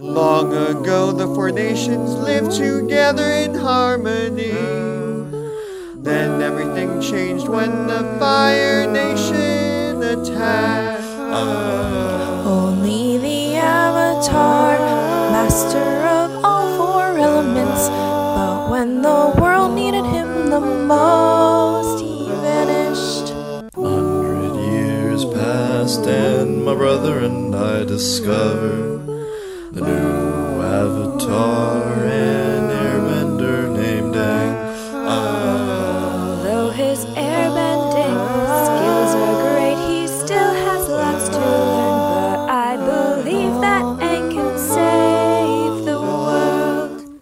can save the Long ago, the four nations lived together in harmony. Then everything changed when the Fire Nation attacked. Only the Avatar, master of all four elements. But when the world needed him the most, he vanished. Hundred years passed, and my brother and I discovered avatar, an airbender named Aang. Ah, Although his airbending skills are great, he still has lots to learn. But I believe that Aang can save the world.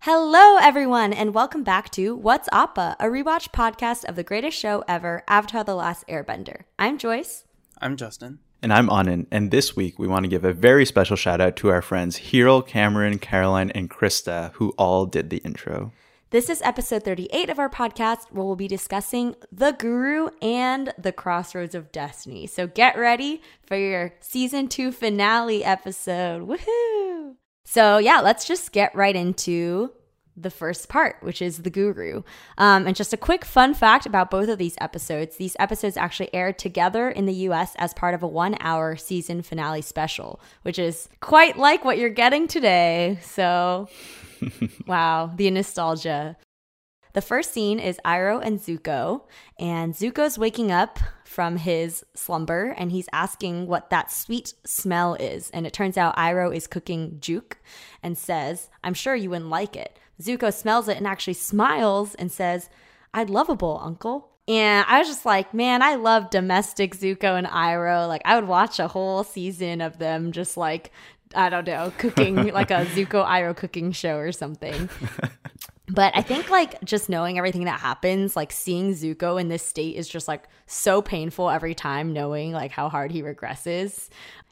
Hello, everyone, and welcome back to What's Appa, a rewatch podcast of the greatest show ever, Avatar The Last Airbender. I'm Joyce. I'm Justin. And I'm Anand, and this week we want to give a very special shout out to our friends Hero, Cameron, Caroline, and Krista, who all did the intro. This is episode 38 of our podcast where we'll be discussing The Guru and The Crossroads of Destiny. So get ready for your season two finale episode. Woohoo! So, yeah, let's just get right into the first part, which is the guru. Um, and just a quick fun fact about both of these episodes these episodes actually aired together in the US as part of a one hour season finale special, which is quite like what you're getting today. So, wow, the nostalgia. The first scene is Iroh and Zuko, and Zuko's waking up from his slumber and he's asking what that sweet smell is. And it turns out Iroh is cooking juke and says, I'm sure you wouldn't like it. Zuko smells it and actually smiles and says, I'd lovable, uncle. And I was just like, man, I love domestic Zuko and Iroh. Like, I would watch a whole season of them just like, I don't know, cooking like a Zuko Iroh cooking show or something. But I think like just knowing everything that happens, like seeing Zuko in this state is just like so painful every time, knowing like how hard he regresses.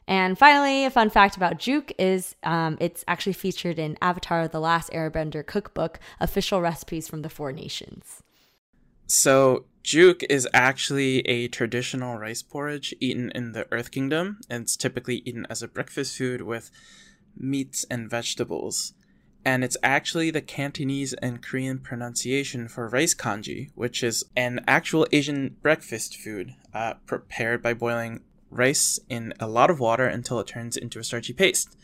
And finally, a fun fact about Juke is um, it's actually featured in Avatar: The Last Airbender cookbook, official recipes from the Four Nations. So, juke is actually a traditional rice porridge eaten in the Earth Kingdom, and it's typically eaten as a breakfast food with meats and vegetables. And it's actually the Cantonese and Korean pronunciation for rice congee, which is an actual Asian breakfast food uh, prepared by boiling rice in a lot of water until it turns into a starchy paste.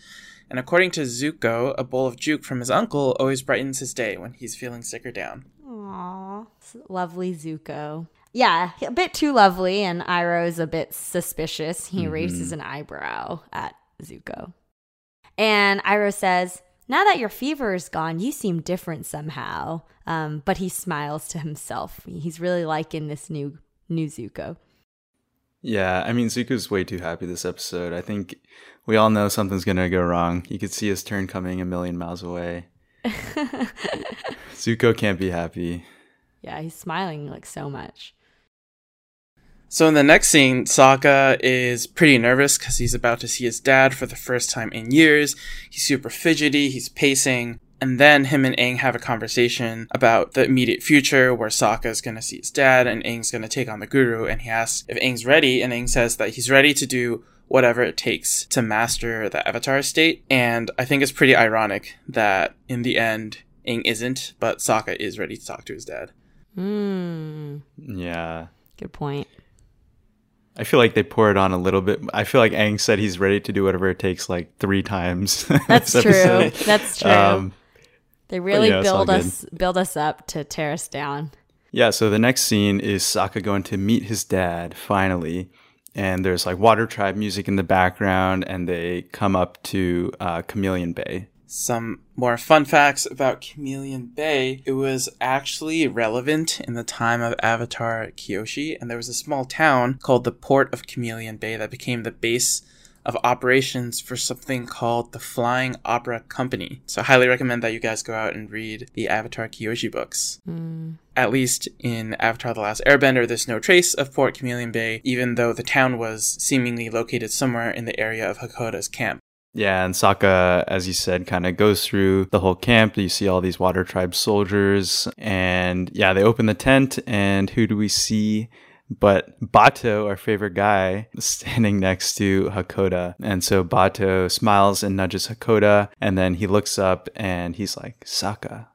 And according to Zuko, a bowl of juke from his uncle always brightens his day when he's feeling sick or down. Aww, lovely Zuko. Yeah, a bit too lovely, and Iroh's a bit suspicious. He raises an eyebrow at Zuko. And Iroh says, Now that your fever is gone, you seem different somehow. Um, but he smiles to himself. He's really liking this new new Zuko. Yeah, I mean, Zuko's way too happy this episode. I think we all know something's going to go wrong. You could see his turn coming a million miles away. Zuko can't be happy. Yeah, he's smiling like so much. So in the next scene, Sokka is pretty nervous because he's about to see his dad for the first time in years. He's super fidgety, he's pacing, and then him and Aang have a conversation about the immediate future where Sokka is going to see his dad and Aang's going to take on the Guru. And he asks if Aang's ready, and Aang says that he's ready to do whatever it takes to master the Avatar state. And I think it's pretty ironic that in the end, Aang isn't, but Sokka is ready to talk to his dad. Hmm, Yeah. good point. I feel like they pour it on a little bit. I feel like Aang said he's ready to do whatever it takes like three times. That's true. episode. That's true. Um, they really yeah, it's all build good. us build us up to tear us down. Yeah, so the next scene is Sokka going to meet his dad finally. And there's like Water Tribe music in the background, and they come up to uh, Chameleon Bay. Some more fun facts about Chameleon Bay. It was actually relevant in the time of Avatar Kyoshi, and there was a small town called the Port of Chameleon Bay that became the base of operations for something called the Flying Opera Company. So I highly recommend that you guys go out and read the Avatar Kyoshi books. Mm. At least in Avatar The Last Airbender, there's no trace of Port Chameleon Bay, even though the town was seemingly located somewhere in the area of Hakoda's camp. Yeah, and Sokka, as you said, kind of goes through the whole camp. You see all these Water Tribe soldiers, and yeah, they open the tent, and who do we see But Bato, our favorite guy, standing next to Hakoda. And so Bato smiles and nudges Hakoda. And then he looks up and he's like, Sokka.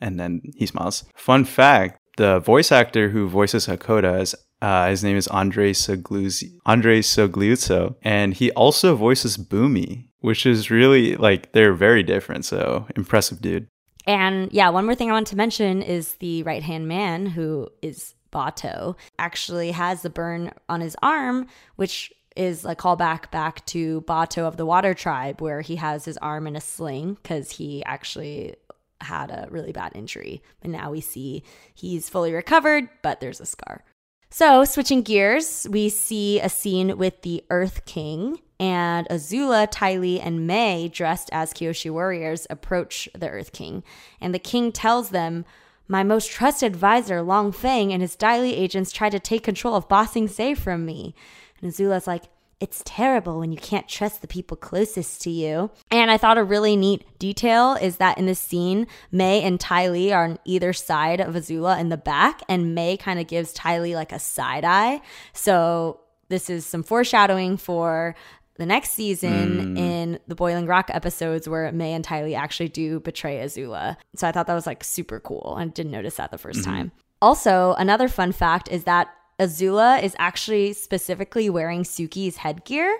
And then he smiles. Fun fact the voice actor who voices Hakoda is uh, his name is Andre Sogluzzi, Andre Sogliuzzo, and he also voices Bumi, which is really like they're very different. So impressive, dude. And yeah, one more thing I want to mention is the right hand man who is Bato actually has the burn on his arm, which is a callback back to Bato of the Water Tribe, where he has his arm in a sling because he actually had a really bad injury. And now we see he's fully recovered, but there's a scar. So, switching gears, we see a scene with the Earth King and Azula, Ty Lee, and Mai, dressed as Kyoshi warriors, approach the Earth King. And the king tells them, My most trusted advisor, Long Feng, and his Dai Li agents tried to take control of Ba Sing Se from me. And Azula's like, it's terrible when you can't trust the people closest to you. And I thought a really neat detail is that in this scene, Mai and Ty Lee are on either side of Azula in the back, and Mai kind of gives Ty Lee like a side eye. So this is some foreshadowing for the next season mm. in the Boiling Rock episodes where Mai and Ty Lee actually do betray Azula. So I thought that was like super cool. I didn't notice that the 1st mm-hmm. time. Also, another fun fact is that Azula is actually specifically wearing Suki's headgear,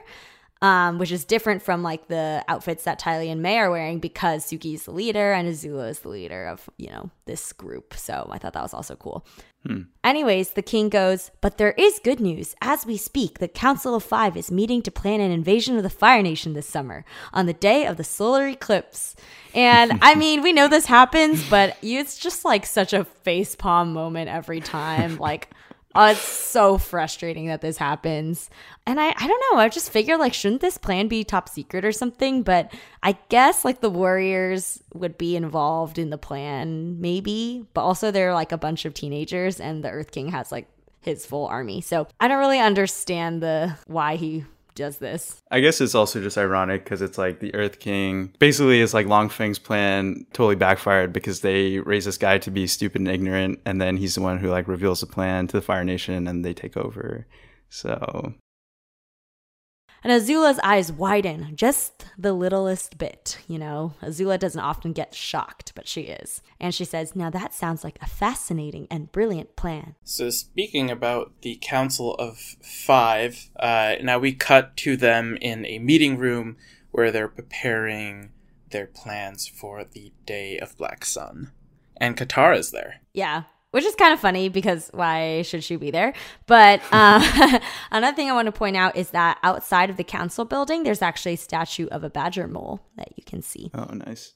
um, which is different from like the outfits that Ty Lee and Mai are wearing because Suki's the leader and Azula is the leader of, you know, this group. So I thought that was also cool. Anyways, the king goes, But there is good news. As we speak, the Council of Five is meeting to plan an invasion of the Fire Nation this summer on the day of the solar eclipse. And I mean, we know this happens, but it's just like such a facepalm moment every time. Like, Oh, it's so frustrating that this happens. And I, I don't know. I just figured, like, shouldn't this plan be top secret or something? But I guess, like, the Warriors would be involved in the plan, maybe. But also, they're like a bunch of teenagers, and the Earth King has, like, his full army. So I don't really understand the why he does this. I guess it's also just ironic because it's like the Earth King basically is like Long Feng's plan totally backfired because they raise this guy to be stupid and ignorant, and then he's the one who like reveals the plan to the Fire Nation and they take over. So And Azula's eyes widen just the littlest bit, you know. Azula doesn't often get shocked, but she is. And she says, Now that sounds like a fascinating and brilliant plan. So speaking about the Council of Five, uh, now we cut to them in a meeting room where they're preparing their plans for the Day of Black Sun, and Katara's there. Yeah. Which is kind of funny because why should she be there? But uh, another thing I want to point out is that outside of the council building, there's actually a statue of a badger mole that you can see. oh nice.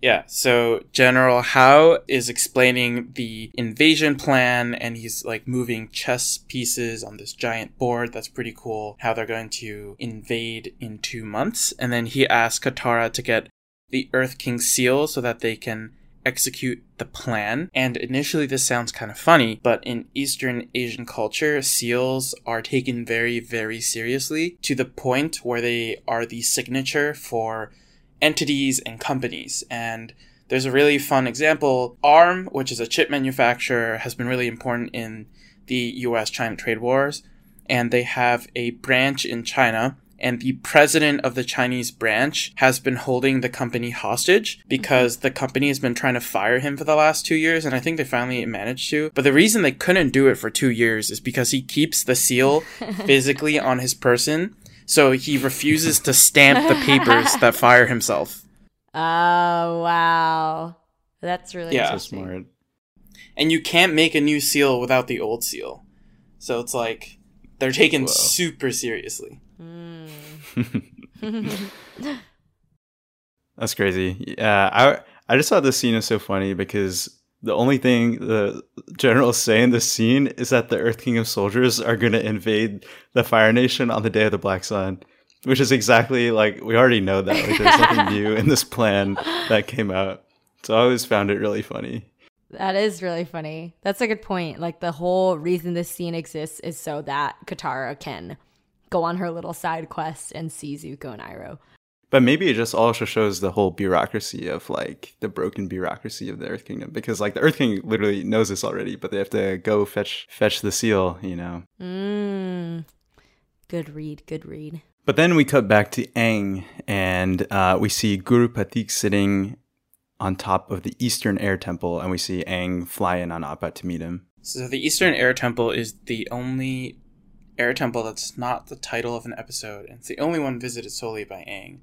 Yeah, so General How is explaining the invasion plan and he's like moving chess pieces on this giant board. That's pretty cool. How they're going to invade in two months. And then he asks Katara to get the Earth King seal so that they can execute the plan. And initially, this sounds kind of funny, but in Eastern Asian culture, seals are taken very, very seriously to the point where they are the signature for entities and companies. And there's a really fun example. ARM, which is a chip manufacturer, has been really important in the US China trade wars. And they have a branch in China. And the president of the Chinese branch has been holding the company hostage because the company has been trying to fire him for the last two years. And I think they finally managed to. But the reason they couldn't do it for two years is because he keeps the seal physically on his person. So he refuses to stamp the papers that fire himself. Oh, wow. That's really Yeah. So smart. And you can't make a new seal without the old seal. So it's like they're taken Whoa. super seriously. Hmm. That's crazy. Yeah, I I just thought this scene is so funny because the only thing the generals say in this scene is that the Earth King of Soldiers are going to invade the Fire Nation on the day of the Black Sun, which is exactly like we already know that. Like, there's nothing new in this plan that came out. So I always found it really funny. That is really funny. That's a good point. Like the whole reason this scene exists is so that Katara can go on her little side quest and see Zuko and Iroh. But maybe it just also shows the whole bureaucracy of like the broken bureaucracy of the Earth Kingdom because like the Earth King literally knows this already, but they have to go fetch fetch the seal, you know. Mm. Good read, good read. But then we cut back to Aang, and uh, we see Guru Pathik sitting on top of the Eastern Air Temple, and we see Aang fly in on Appa to meet him. So the Eastern Air Temple is the only air temple that's not the title of an episode, and it's the only one visited solely by Aang.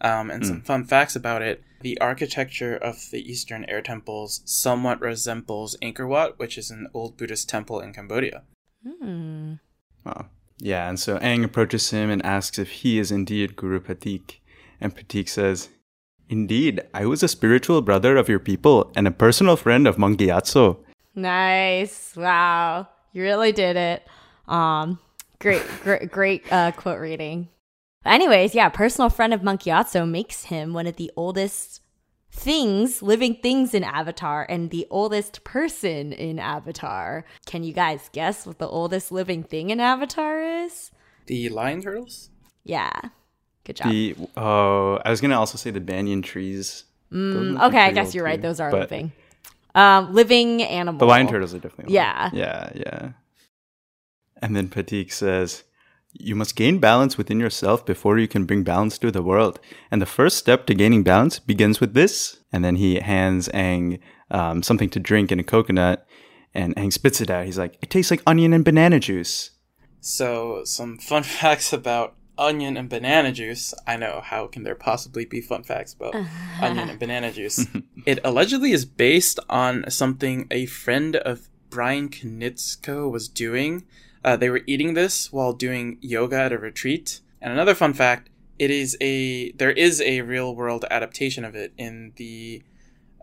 Um, and some fun facts about it: the architecture of the Eastern Air Temples somewhat resembles Angkor Wat, which is an old Buddhist temple in Cambodia. Hmm. Wow. Yeah, and so Aang approaches him and asks if he is indeed Guru Pathik. And Pathik says, Indeed, I was a spiritual brother of your people and a personal friend of Monk Gyatso. Nice. Wow. You really did it. Um, great, great, great uh, quote reading. But anyways, yeah, personal friend of Monk Gyatso makes him one of the oldest things, living things in Avatar, and the oldest person in Avatar. Can you guys guess what the oldest living thing in Avatar is? The lion turtles. Yeah. Good job. The oh, I was gonna also say the banyan trees. Those must be Mm, okay, I guess you're right. Those are But living. Um, living animal. The lion turtles are definitely. old. Yeah. Yeah, yeah. And then Pathik says, You must gain balance within yourself before you can bring balance to the world. And the first step to gaining balance begins with this. And then he hands Aang um, something to drink in a coconut. And Aang spits it out. He's like, It tastes like onion and banana juice. So some fun facts about onion and banana juice. I know how can there possibly be fun facts about onion and banana juice? it allegedly is based on something a friend of Bryan Konietzko was doing. Uh, they were eating this while doing yoga at a retreat. And another fun fact: it is a there is a real world adaptation of it in the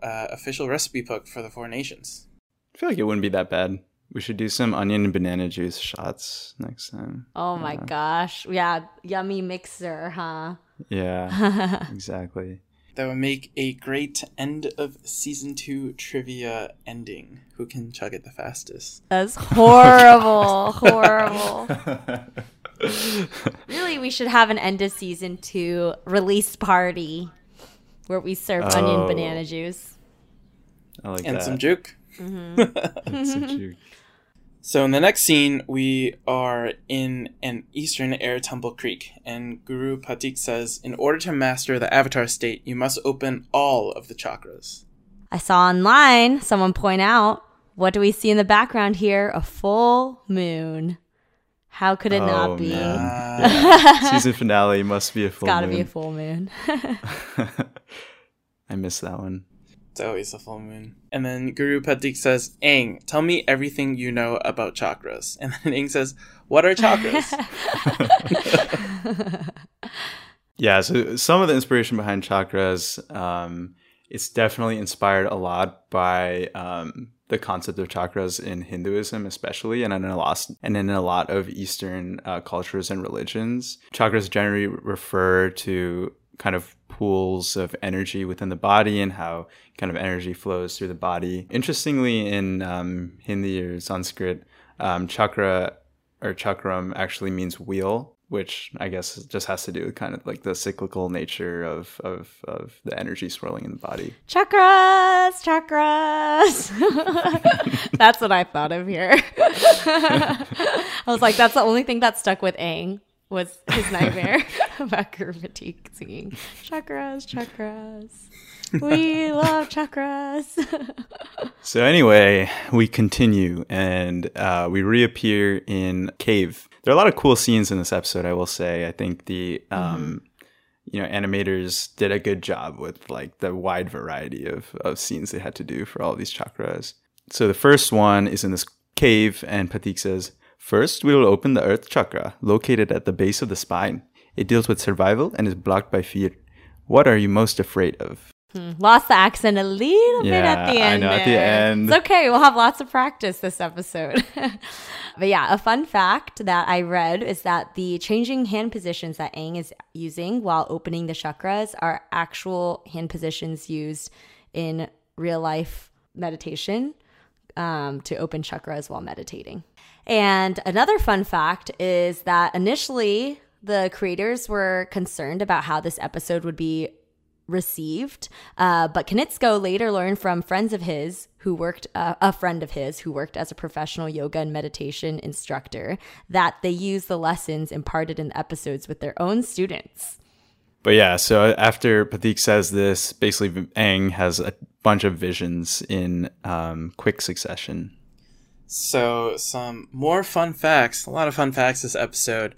uh, official recipe book for the Four Nations. I feel like it wouldn't be that bad. We should do some onion and banana juice shots next time. Oh my gosh. Yeah, yummy mixer, huh? Yeah, exactly. That would make a great end of season two trivia ending. Who can chug it the fastest? That's horrible. horrible. really, we should have an end of season two release party where we serve onion Oh. banana juice. I like And that. Mm-hmm. some juke. That's so cute. So in the next scene, we are in an eastern air temple creek, and Guru Pathik says, in order to master the avatar state, you must open all of the chakras. I saw online someone point out what do we see in the background here? A full moon. How could it Oh, not be? man. Yeah. Season finale must be a full Gotta moon. be a full moon. I missed that one. It's always a full moon. And then Guru Pathik says, Aang, tell me everything you know about chakras. And then Aang says, What are chakras? Yeah, so some of the inspiration behind chakras, um, it's definitely inspired a lot by um, the concept of chakras in Hinduism, especially, and in a lot, and in a lot of Eastern uh, cultures and religions. Chakras generally refer to kind of pools of energy within the body and how kind of energy flows through the body. Interestingly, in um, Hindi or Sanskrit, um, chakra or chakram actually means wheel, which I guess just has to do with kind of like the cyclical nature of of, of the energy swirling in the body. chakras, chakras. that's what I thought of here. I was like, that's the only thing that stuck with Aang was his nightmare about Guru Pathik singing chakras, chakras. We love chakras. So anyway, we continue and uh, we reappear in cave. There are a lot of cool scenes in this episode. I will say. I think the um, you know animators did a good job with like the wide variety of of scenes they had to do for all these chakras. So the first one is in this cave, and Pathik says, First, we will open the earth chakra, located at the base of the spine. It deals with survival and is blocked by fear. What are you most afraid of? Lost the accent a little bit at Yeah, the I end. know, at the end. It's okay. We'll have lots of practice this episode. but yeah, a fun fact that I read is that the changing hand positions that Aang is using while opening the chakras are actual hand positions used in real life meditation um, to open chakras while meditating. And another fun fact is that initially the creators were concerned about how this episode would be received. Uh, but Konietzko later learned from friends of his who worked, uh, a friend of his who worked as a professional yoga and meditation instructor, that they use the lessons imparted in the episodes with their own students. But yeah, so after Pathik says this, basically Aang has a bunch of visions in um, quick succession. So, some more fun facts. A lot of fun facts this episode.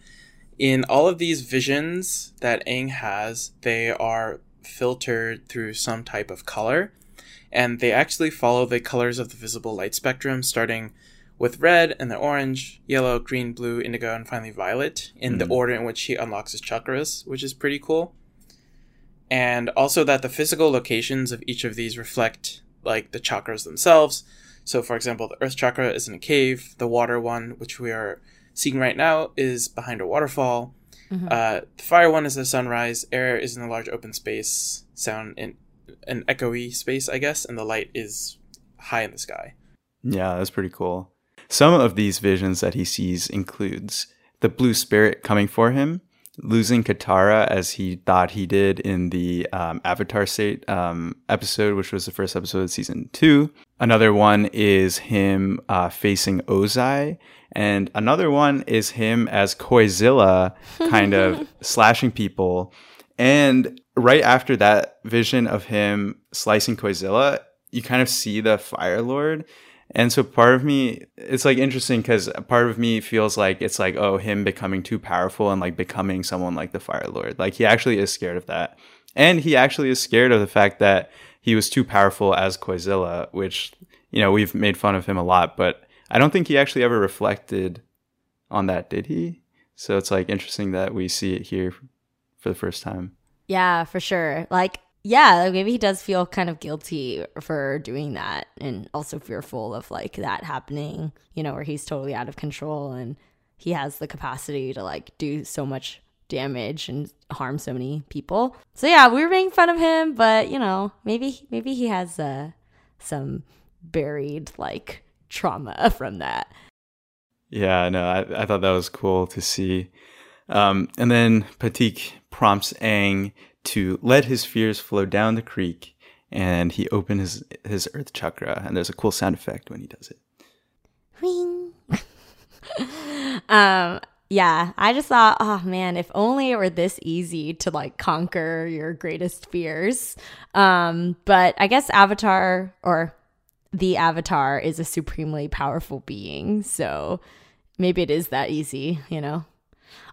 In all of these visions that Aang has, they are filtered through some type of color, and they actually follow the colors of the visible light spectrum, starting with red and then orange, yellow, green, blue, indigo, and finally violet in the hmm. order in which he unlocks his chakras, which is pretty cool. And also that the physical locations of each of these reflect like the chakras themselves. So, for example, the earth chakra is in a cave, the water one, which we are seeing right now, is behind a waterfall. Uh, the fire one is the sunrise, air is in a large open space, sound in an echoey space, I guess, and the light is high in the sky. Yeah, that's pretty cool. Some of these visions that he sees includes the blue spirit coming for him, losing Katara as he thought he did in the um, Avatar State um, episode, which was the first episode of season two. Another one is him uh, facing Ozai, and another one is him as Koizilla, kind of slashing people. And right after that vision of him slicing Koizilla, you kind of see the Fire Lord. And so part of me, it's like interesting because part of me feels like it's like, oh, him becoming too powerful and like becoming someone like the Fire Lord. Like he actually is scared of that. And he actually is scared of the fact that he was too powerful as Koizilla, which, you know, we've made fun of him a lot, but I don't think he actually ever reflected on that, did he? So it's like interesting that we see it here for the first time. Yeah, for sure. Like, yeah, like maybe he does feel kind of guilty for doing that and also fearful of like that happening, you know, where he's totally out of control and he has the capacity to like do so much damage and harm so many people. So yeah, we were making fun of him, but you know, maybe maybe he has uh some buried like trauma from that. Yeah, no, I, I thought that was cool to see. Um, and then Pathik prompts Aang to let his fears flow down the creek, and he opened his his earth chakra, and there's a cool sound effect when he does it. Ring. um yeah, I just thought, oh man, if only it were this easy to like conquer your greatest fears. Um, but I guess Avatar or the Avatar is a supremely powerful being, so maybe it is that easy, you know.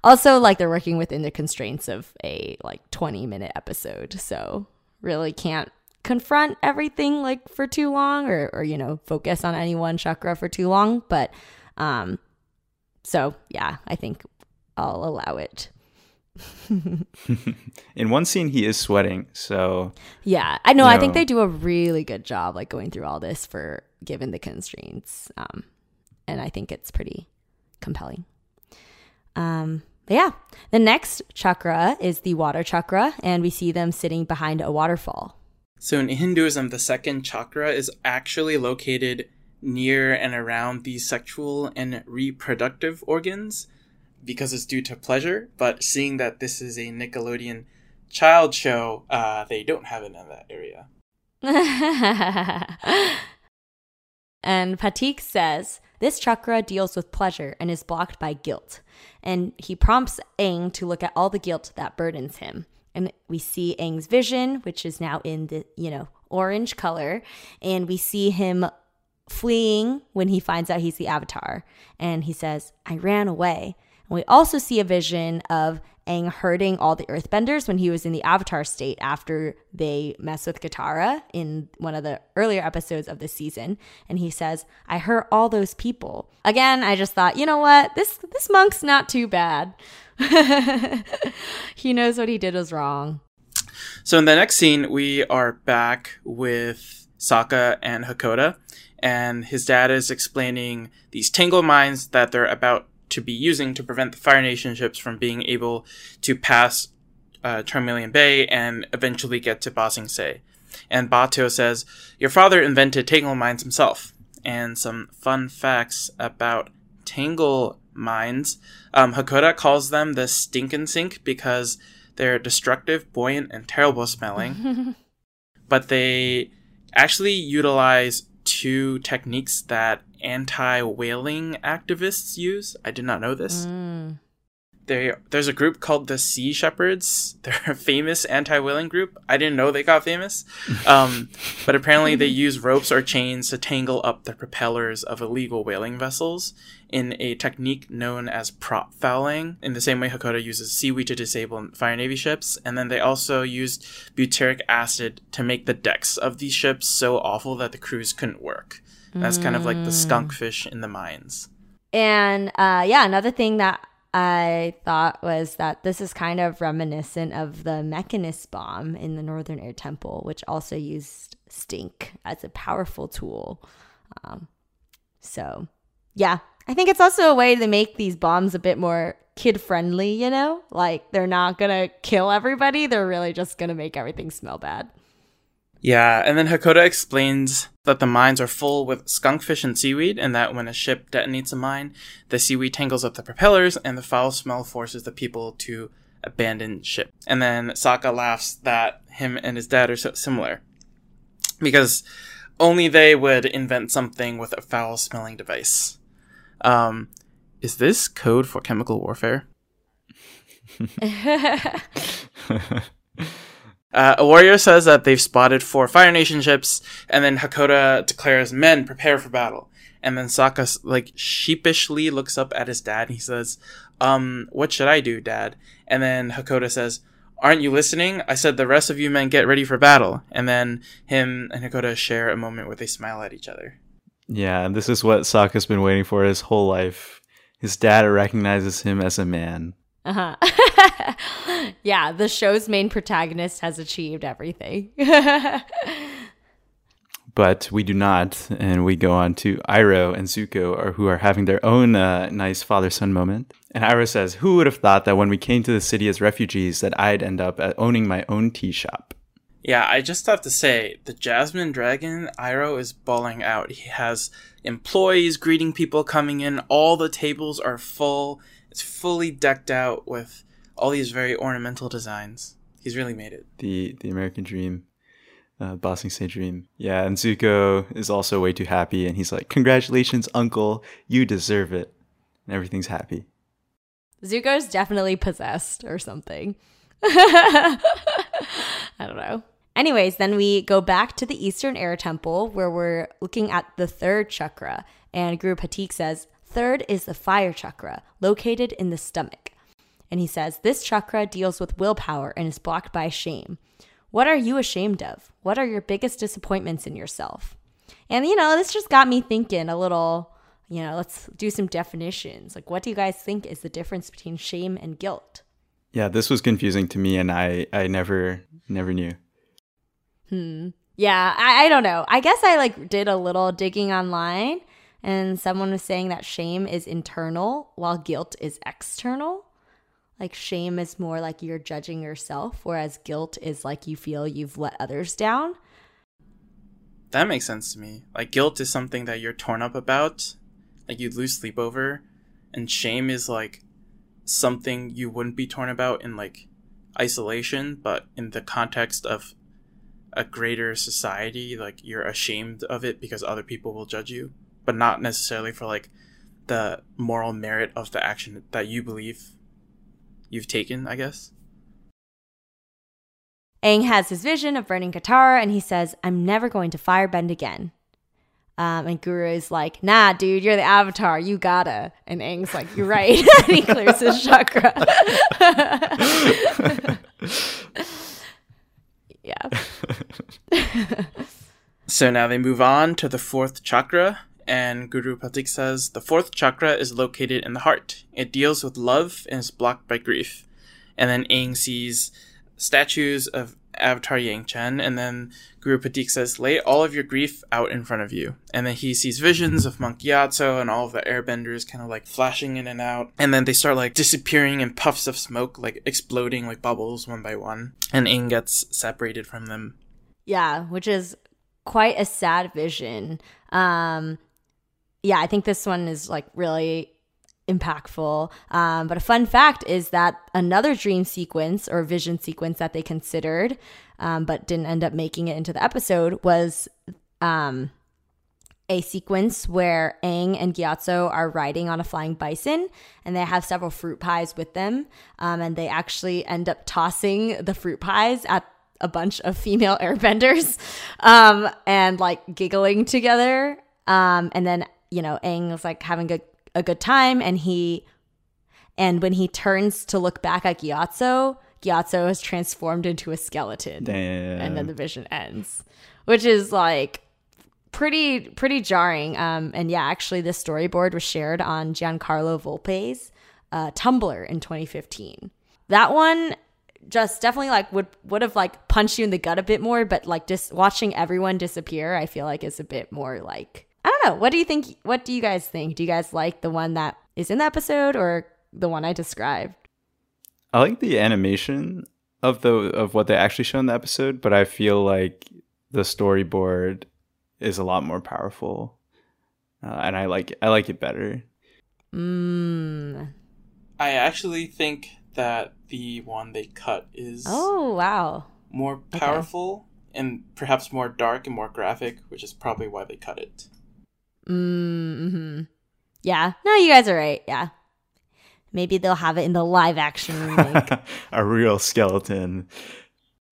Also, like they're working within the constraints of a like 20 minute episode, so really can't confront everything like for too long or or you know, focus on any one chakra for too long, but um so yeah, I think I'll allow it. In one scene, he is sweating, so Yeah, I know. I think they do a really good job, like going through all this for given the constraints, um, and I think it's pretty compelling. Um, but yeah, the next chakra is the water chakra, and we see them sitting behind a waterfall. So in Hinduism, the second chakra is actually located near and around the sexual and reproductive organs because it's due to pleasure. But seeing that this is a Nickelodeon child show, uh, they don't have it in that area. and Pathik says this chakra deals with pleasure and is blocked by guilt. And he prompts Aang to look at all the guilt that burdens him. And we see Aang's vision, which is now in the, you know, orange color. And we see him fleeing when he finds out he's the avatar. And he says, I ran away. And we also see a vision of Aang hurting all the earthbenders when he was in the avatar state after they mess with Katara in one of the earlier episodes of this season. And he says, I hurt all those people. Again, I just thought, you know what? This this monk's not too bad. he knows what he did was wrong. So in the next scene, we are back with Sokka and Hakoda, and his dad is explaining these tangle mines that they're about to be using to prevent the Fire Nation ships from being able to pass uh, Chameleon Bay and eventually get to Ba Sing Se. And Bato says, Your father invented tangle mines himself. And some fun facts about tangle mines. Um, Hakoda calls them the Stinkin' Sink because they're destructive, buoyant, and terrible smelling. but they actually utilize two techniques that anti whaling activists use. I did not know this. They, there's a group called the Sea Shepherds. They're a famous anti whaling group. I didn't know they got famous. Um, but apparently, they use ropes or chains to tangle up the propellers of illegal whaling vessels in a technique known as prop fouling, in the same way Hakoda uses seaweed to disable Fire Navy ships. And then they also used butyric acid to make the decks of these ships so awful that the crews couldn't work. That's kind of like the skunk fish in the mines. And uh, yeah, another thing that I thought was that this is kind of reminiscent of the Mechanist bomb in the Northern Air Temple, which also used stink as a powerful tool. Um, so, yeah, I think it's also a way to make these bombs a bit more kid friendly, you know? Like they're not gonna kill everybody, they're really just gonna make everything smell bad. Yeah, and then Hakoda explains that the mines are full with skunkfish and seaweed, and that when a ship detonates a mine, the seaweed tangles up the propellers, and the foul smell forces the people to abandon ship. And then Sokka laughs that him and his dad are so similar. Because only they would invent something with a foul smelling device. Um, is this code for chemical warfare? Uh, a warrior says that they've spotted four Fire Nation ships, and then Hakoda declares, "Men, prepare for battle." And then Sokka like sheepishly looks up at his dad, and he says, "Um, what should I do, Dad?" And then Hakoda says, "Aren't you listening? I said the rest of you men get ready for battle." And then him and Hakoda share a moment where they smile at each other. Yeah, and this is what Sokka's been waiting for his whole life. His dad recognizes him as a man. Uh huh. yeah, the show's main protagonist has achieved everything. But we do not, and we go on to Iroh and Zuko, are, who are having their own uh, nice father-son moment. And Iroh says, "Who would have thought that when we came to the city as refugees, that I'd end up at owning my own tea shop?" Yeah, I just have to say, the Jasmine Dragon, Iroh is bawling out. He has employees greeting people coming in. All the tables are full. It's fully decked out with all these very ornamental designs. He's really made it. The the American dream, uh, Ba Sing Se dream. Yeah, and Zuko is also way too happy, and he's like, "Congratulations, Uncle! You deserve it." And everything's happy. Zuko's definitely possessed or something. I don't know. Anyways, then we go back to the Eastern Air Temple where we're looking at the third chakra. And Guru Pathik says, Third is the fire chakra, located in the stomach. And he says, This chakra deals with willpower and is blocked by shame. What are you ashamed of? What are your biggest disappointments in yourself? And, you know, this just got me thinking a little, you know, let's do some definitions. Like, what do you guys think is the difference between shame and guilt? Yeah, this was confusing to me, and I I never never knew. Hmm. Yeah, I, I don't know. I guess I like did a little digging online and someone was saying that shame is internal while guilt is external. Like shame is more like you're judging yourself, whereas guilt is like you feel you've let others down. That makes sense to me. Like guilt is something that you're torn up about, like you lose sleep over, and shame is like something you wouldn't be torn about in like isolation, but in the context of a greater society, like you're ashamed of it because other people will judge you, but not necessarily for like the moral merit of the action that you believe you've taken, I guess. Aang has his vision of burning Katara and he says, I'm never going to firebend again. Um, and Guru is like, nah, dude, you're the avatar. You gotta. And Aang's like, you're right. and he clears his chakra. yeah. So now they move on to the fourth chakra, and Guru Pathik says the fourth chakra is located in the heart. It deals with love and is blocked by grief. And then Aang sees statues of Avatar Yangchen, and then Guru Pathik says, lay all of your grief out in front of you. And then he sees visions of Monk Gyatso and all of the airbenders kind of like flashing in and out. And then they start like disappearing in puffs of smoke, like exploding like bubbles one by one. And Aang gets separated from them. Yeah, which is quite a sad vision. Um, yeah, I think this one is like really impactful. Um, but a fun fact is that another dream sequence or vision sequence that they considered, um, but didn't end up making it into the episode, was um, a sequence where Aang and Gyatso are riding on a flying bison and they have several fruit pies with them. Um, and they actually end up tossing the fruit pies at a bunch of female airbenders um, and like giggling together. Um, and then, you know, Aang was like having a, a good time and he, and when he turns to look back at Gyatso, Gyatso is transformed into a skeleton. Damn. And then the vision ends, which is like pretty pretty jarring. Um, and yeah, actually, this storyboard was shared on Giancarlo Volpe's uh, Tumblr in 2015. That one just definitely like would would have like punched you in the gut a bit more, but like just watching everyone disappear, I feel like is a bit more like I don't know. What do you think? What do you guys think? Do you guys like the one that is in the episode or the one I described? I like the animation of the of what they actually show in the episode, but I feel like the storyboard is a lot more powerful, uh, and I like I like it better. Mm. I actually think that the one they cut is Oh wow. more powerful and perhaps more dark and more graphic, which is probably why they cut it. Mm-hmm. Yeah. No, you guys are right. Yeah. Maybe they'll have it in the live action remake. a real skeleton.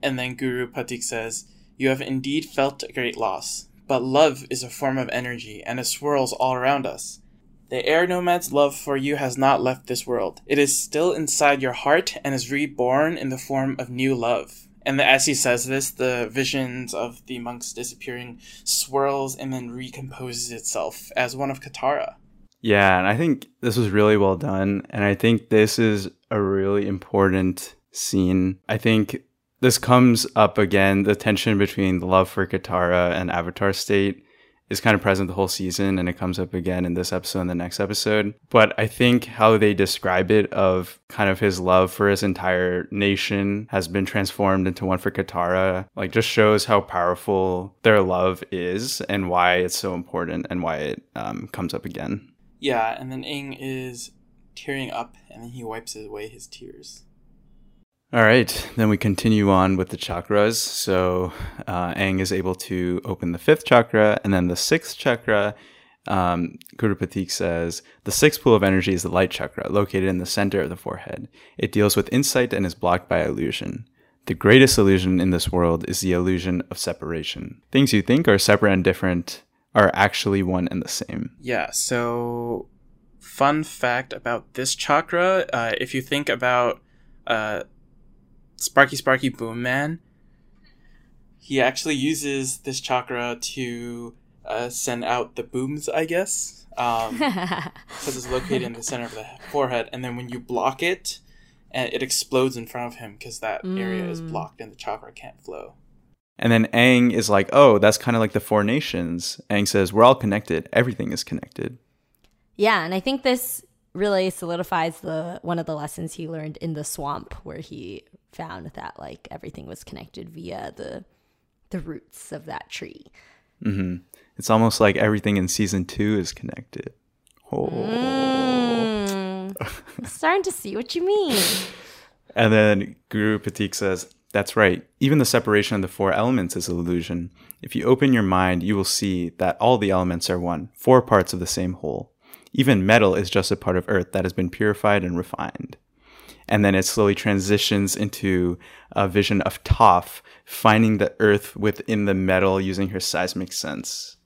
And then Guru Pathik says, You have indeed felt a great loss, but love is a form of energy and it swirls all around us. The air nomad's love for you has not left this world. It is still inside your heart and is reborn in the form of new love. And as he says this, the visions of the monks disappearing swirls and then recomposes itself as one of Katara. Yeah, and I think this was really well done. And I think this is a really important scene. I think this comes up again the tension between the love for Katara and Avatar State is kind of present the whole season and it comes up again in this episode and the next episode. But I think how they describe it of kind of his love for his entire nation has been transformed into one for Katara, like just shows how powerful their love is and why it's so important and why it um, comes up again. Yeah, and then Aang is tearing up and then he wipes away his tears. All right, then we continue on with the chakras. So uh, Aang is able to open the fifth chakra, and then the sixth chakra. Um, Guru Pathik says the sixth pool of energy is the light chakra, located in the center of the forehead. It deals with insight and is blocked by illusion. The greatest illusion in this world is the illusion of separation. Things you think are separate and different are actually one and the same. Yeah, so fun fact about this chakra uh, if you think about uh, Sparky Sparky Boom Man, he actually uses this chakra to uh, send out the booms, I guess. Um, because it's located in the center of the forehead, and then when you block it, and it explodes in front of him because that area is blocked and the chakra can't flow. And then Aang is like, oh, that's kind of like the four nations. Aang says, we're all connected. Everything is connected. yeah, and I think this really solidifies the one of the lessons he learned in the swamp where he found that like everything was connected via the the roots of that tree. mm-hmm. It's almost like everything in season two is connected. Oh. Mm. Starting to see what you mean. And then Guru Pathik says, That's right. Even the separation of the four elements is an illusion. If you open your mind, you will see that all the elements are one, four parts of the same whole. Even metal is just a part of earth that has been purified and refined. And then it slowly transitions into a vision of Toph finding the earth within the metal using her seismic sense.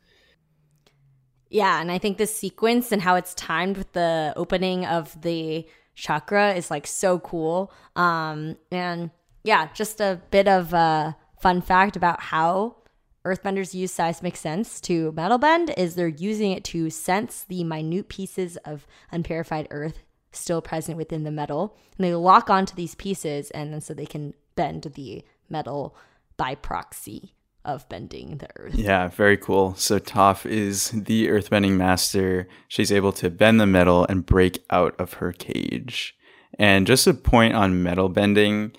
Yeah, and I think this sequence and how it's timed with the opening of the chakra is like so cool. Um, and yeah, just a bit of a fun fact about how earthbenders use seismic sense to metal bend is they're using it to sense the minute pieces of unpurified earth still present within the metal. And they lock onto these pieces and then so they can bend the metal by proxy of bending the earth. Yeah, very cool. So Toph is the earthbending master. She's able to bend the metal and break out of her cage. And just a point on metal bending,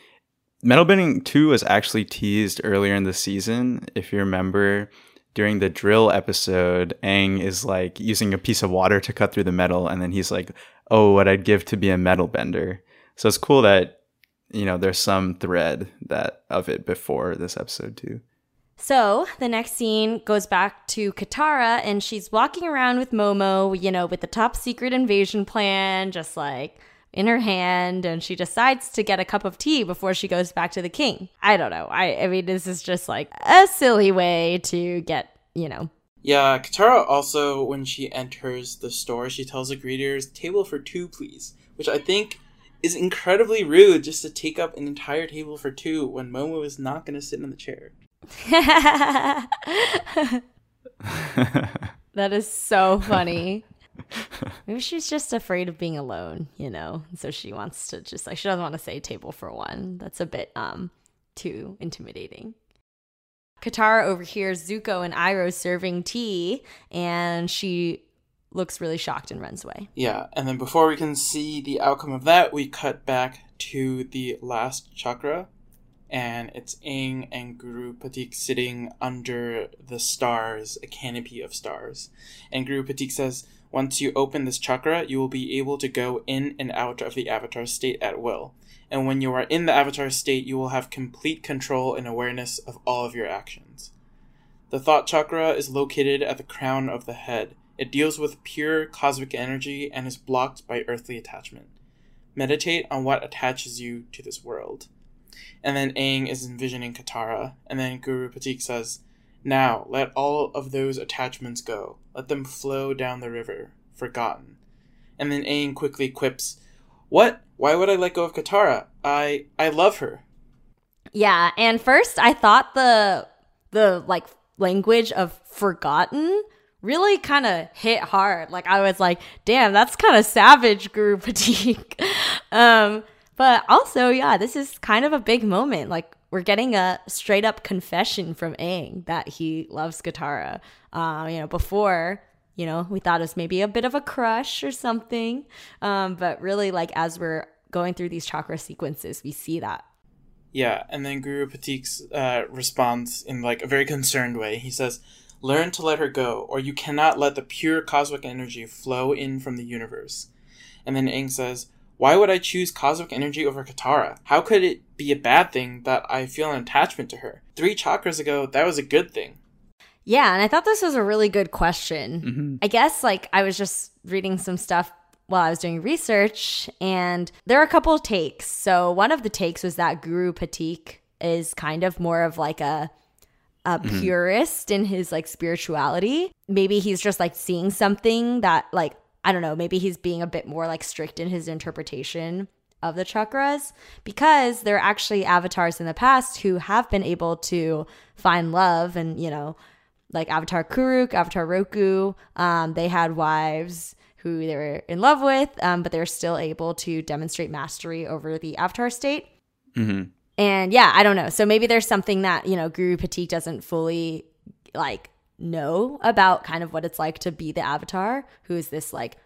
metal bending 2 was actually teased earlier in the season. If you remember, during the drill episode, Aang is like using a piece of water to cut through the metal, and then he's like, "Oh, what I'd give to be a metal bender." So it's cool that you know there's some thread that of it before this episode too. So the next scene goes back to Katara, and she's walking around with Momo, you know, with the top secret invasion plan, just like in her hand, and she decides to get a cup of tea before she goes back to the king. I don't know. I, I mean, this is just like a silly way to get, you know. Yeah, Katara also, when she enters the store, she tells the greeters, table for two, please. Which I think is incredibly rude just to take up an entire table for two when Momo is not going to sit in the chair. that is so funny. Maybe she's just afraid of being alone, you know. So she wants to just like she doesn't want to say table for one. That's a bit um too intimidating. Katara overhears Zuko and Iroh serving tea, and she looks really shocked and runs away. Yeah, and then before we can see the outcome of that, we cut back to the last chakra, and it's Aang and Guru Pathik sitting under the stars, a canopy of stars. And Guru Pathik says, once you open this chakra, you will be able to go in and out of the avatar state at will. And when you are in the avatar state, you will have complete control and awareness of all of your actions. The thought chakra is located at the crown of the head. It deals with pure cosmic energy and is blocked by earthly attachment. Meditate on what attaches you to this world. And then Aang is envisioning Katara, and then Guru Pathik says, Now let all of those attachments go. Let them flow down the river, forgotten. And then Aang quickly quips, What? Why would I let go of Katara? I I love her. Yeah, and first I thought the the like language of forgotten really kind of hit hard. Like I was like, damn, that's kind of savage, Guru Pathik. um, but also, yeah, this is kind of a big moment. Like we're getting a straight up confession from Aang that he loves Katara. Um, you know, before you know we thought it was maybe a bit of a crush or something, um, but really, like as we're going through these chakra sequences, we see that. Yeah, and then Guru Pathik's uh, responds in like a very concerned way. He says, Learn to let her go, or you cannot let the pure cosmic energy flow in from the universe. And then Aang says, Why would I choose cosmic energy over Katara? How could it be a bad thing that I feel an attachment to her? Three chakras ago, that was a good thing. Yeah, and I thought this was a really good question. Mm-hmm. I guess like I was just reading some stuff while I was doing research, and there are a couple of takes. So one of the takes was that Guru Pathik is kind of more of like a a purist in his like spirituality. Maybe he's just like seeing something that like I don't know, maybe he's being a bit more like strict in his interpretation of the chakras because there are actually avatars in the past who have been able to find love and, you know, like Avatar Kuruk, Avatar Roku, um, they had wives who they were in love with, um, but they're still able to demonstrate mastery over the Avatar state. hmm And yeah, I don't know. So maybe there's something that, you know, Guru Pathik doesn't fully like know about kind of what it's like to be the avatar, who is this like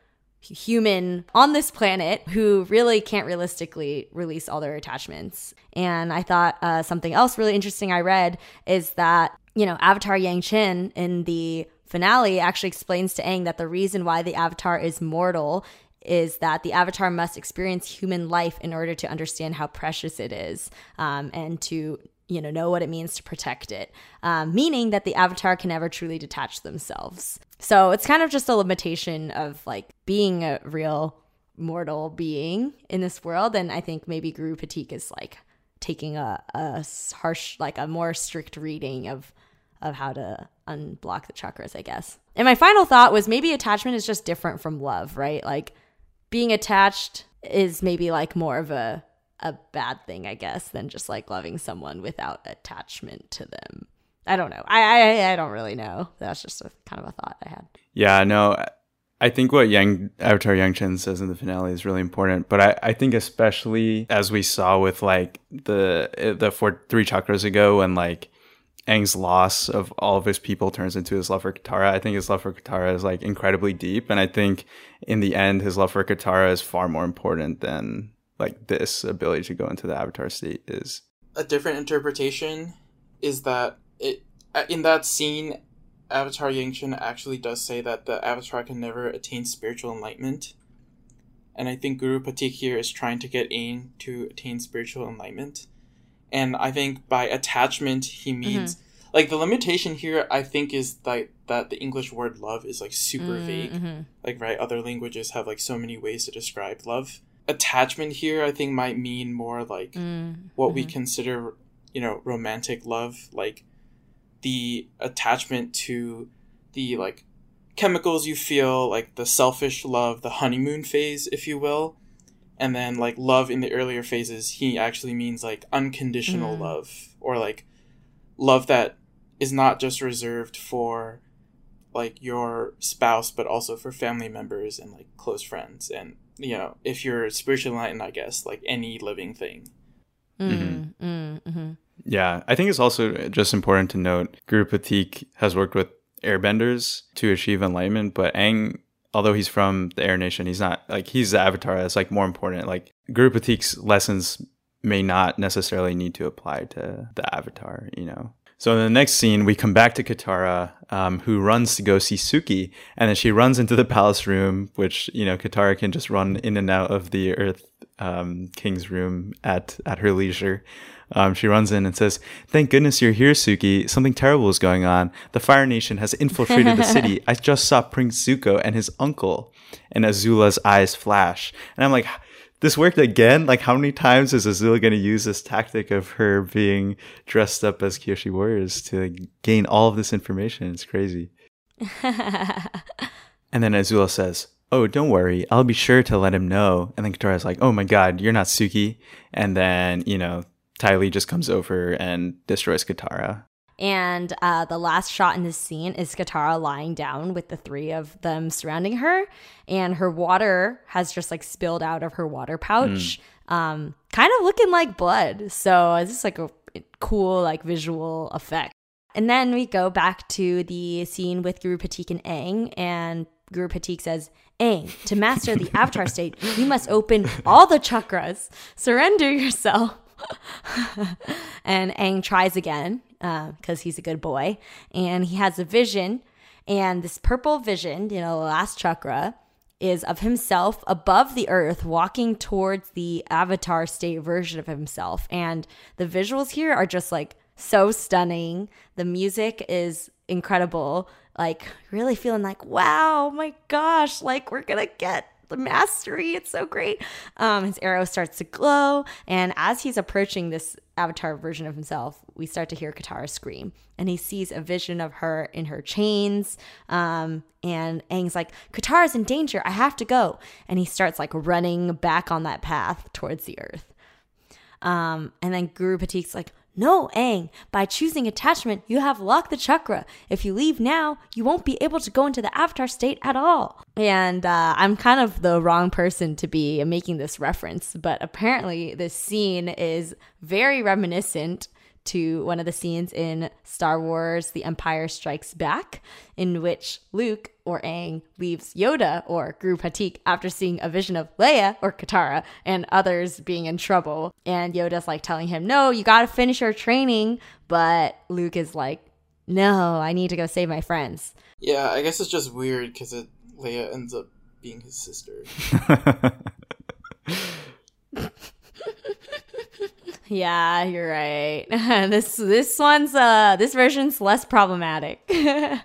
human on this planet who really can't realistically release all their attachments. And I thought uh, something else really interesting I read is that, you know, Avatar Yang Chen in the finale actually explains to Aang that the reason why the avatar is mortal is that the avatar must experience human life in order to understand how precious it is um, and to you know know what it means to protect it um, meaning that the avatar can never truly detach themselves. So it's kind of just a limitation of like being a real mortal being in this world. And i think maybe guru pathik is like taking a, a harsh like a more strict reading of of how to unblock the chakras i guess. And my final thought was maybe attachment is just different from love right? Like being attached is maybe like more of a a bad thing, I guess, than just like loving someone without attachment to them. I don't know. I I, I don't really know. That's just a kind of a thought I had. Yeah, no, I think what Yang Avatar Yang Chen says in the finale is really important. But I, I think especially as we saw with like the eh, the four three chakras ago and like Aang's loss of all of his people turns into his love for Katara. I think his love for Katara is like incredibly deep, and I think in the end, his love for Katara is far more important than like this ability to go into the Avatar state is. A different interpretation is that it uh, in that scene, Avatar Yang Chen actually does say that the Avatar can never attain spiritual enlightenment. And I think Guru Pathik here is trying to get Aang to attain spiritual enlightenment. And I think by attachment, he mm-hmm. means like the limitation here. I think is like that the English word love is like super mm-hmm, vague. Mm-hmm. Like right, other languages have like so many ways to describe love. Attachment here, I think, might mean more like mm, what we mm-hmm. consider, you know, romantic love, like the attachment to the like chemicals you feel, like the selfish love, the honeymoon phase, if you will. And then like love in the earlier phases, he actually means like unconditional mm. love or like love that is not just reserved for like your spouse but also for family members and like close friends and you know if you're spiritually enlightened i guess like any living thing mm-hmm. Mm-hmm. Mm-hmm. Yeah, I think it's also just important to note Guru Pathik has worked with airbenders to achieve enlightenment, but Aang, although he's from the Air Nation, he's not like he's the avatar that's like more important. Like Guru Pathik's lessons may not necessarily need to apply to the avatar, you know. So in the next scene, we come back to Katara, um, who runs to go see Suki, and then she runs into the palace room, which you know Katara can just run in and out of the Earth um, King's room at at her leisure. Um, she runs in and says, "Thank goodness you're here, Suki. Something terrible is going on. The Fire Nation has infiltrated the city. I just saw Prince Zuko and his uncle." And Azula's eyes flash, and I'm like, "This worked again. Like, how many times is Azula going to use this tactic of her being dressed up as Kyoshi warriors to like, gain all of this information? It's crazy." And then Azula says, Oh, don't worry. I'll be sure to let him know. And then Katara's like, Oh my god, you're not Suki. And then, you know, Ty Lee just comes over and destroys Katara. And uh, the last shot in this scene is Katara lying down with the three of them surrounding her, and her water has just like spilled out of her water pouch, um, kind of looking like blood. So it's just like a cool like visual effect. And then we go back to the scene with Guru Pathik and Aang, and Guru Pathik says, Aang, to master the Avatar state, you must open all the chakras. Surrender yourself. and Aang tries again Uh, because he's a good boy, and he has a vision, and this purple vision, you know, the last chakra, is of himself above the earth walking towards the avatar state version of himself. And the visuals here are just like so stunning. The music is incredible. Like really feeling like wow my gosh like we're gonna get the mastery it's so great. Um his arrow starts to glow and as he's approaching this avatar version of himself we start to hear katara scream and he sees a vision of her in her chains um and Aang's like katara's in danger i have to go and he starts like running back on that path towards the earth. Um, and then Guru Pathik's like, no, Aang, by choosing attachment, you have locked the chakra. If you leave now, you won't be able to go into the avatar state at all. And uh, I'm kind of the wrong person to be making this reference, but apparently this scene is very reminiscent to one of the scenes in Star Wars The Empire Strikes Back, in which Luke or Aang leaves Yoda or Guru Pathik after seeing a vision of Leia or Katara and others being in trouble. And Yoda's like telling him, No, you gotta finish your training. But Luke is like, No, I need to go save my friends. Yeah, I guess it's just weird because Leia ends up being his sister. Yeah, you're right. this this one's uh this version's less problematic.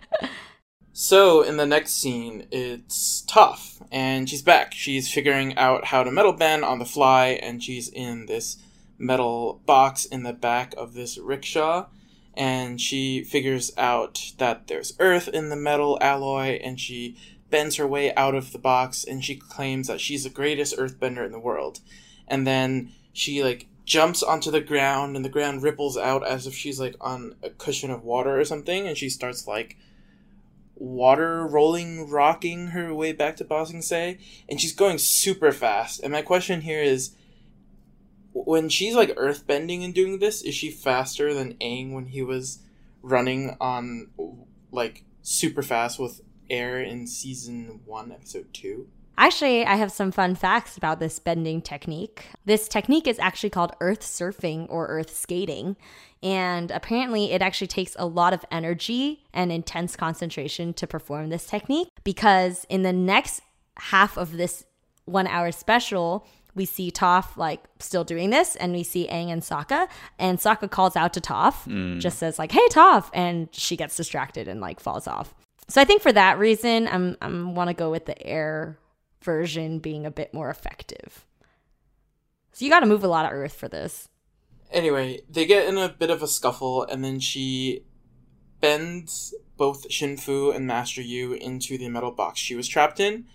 So in the next scene, it's Toph, and she's back. She's figuring out how to metal bend on the fly, and she's in this metal box in the back of this rickshaw. And she figures out that there's earth in the metal alloy, and she bends her way out of the box, and she claims that she's the greatest earthbender in the world. And then she like jumps onto the ground, and the ground ripples out as if she's like on a cushion of water or something, and she starts like water rolling, rocking her way back to Ba Sing Se, and she's going super fast. And my question here is when she's like earth bending and doing this, is she faster than Aang when he was running on like super fast with air in season one, episode two? Actually, I have some fun facts about this bending technique. This technique is actually called earth surfing or earth skating. And apparently, it actually takes a lot of energy and intense concentration to perform this technique because in the next half of this one hour special, we see Toph like still doing this, and we see Aang and Sokka, and Sokka calls out to Toph, mm. just says like, "Hey, Toph," and she gets distracted and like falls off. So I think for that reason, I'm I'm want to go with the air version being a bit more effective. So you got to move a lot of earth for this. Anyway, they get in a bit of a scuffle, and then she bends both Xin Fu and Master Yu into the metal box she was trapped in.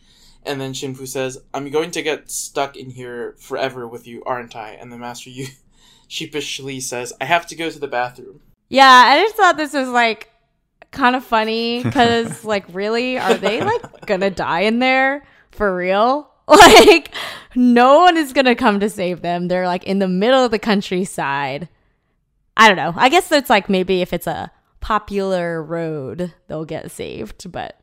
And then Xin Fu says, I'm going to get stuck in here forever with you, aren't I? And the Master Yu sheepishly says, I have to go to the bathroom. Yeah, I just thought this was like kind of funny because like really are they like gonna die in there for real? Like no one is gonna come to save them. They're like in the middle of the countryside. I don't know. I guess it's like maybe if it's a popular road, they'll get saved. But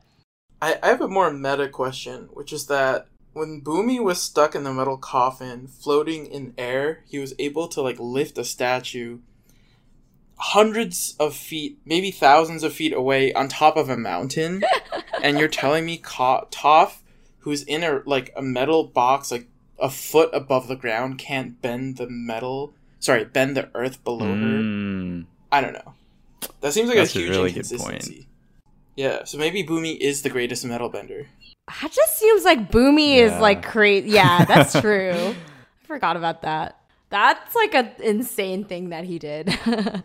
I, I have a more meta question, which is that when Bumi was stuck in the metal coffin, floating in air, he was able to like lift a statue hundreds of feet, maybe thousands of feet away on top of a mountain. and you're telling me Ka- Toph, who's in a like a metal box like a foot above the ground, can't bend the metal sorry, bend the earth below her? Mm. I don't know. That seems like That's a a huge really good inconsistency. Yeah, so maybe Bumi is the greatest metal bender. that just seems like Bumi is like crazy. Yeah, that's true. I forgot about that. That's like an insane thing that he did.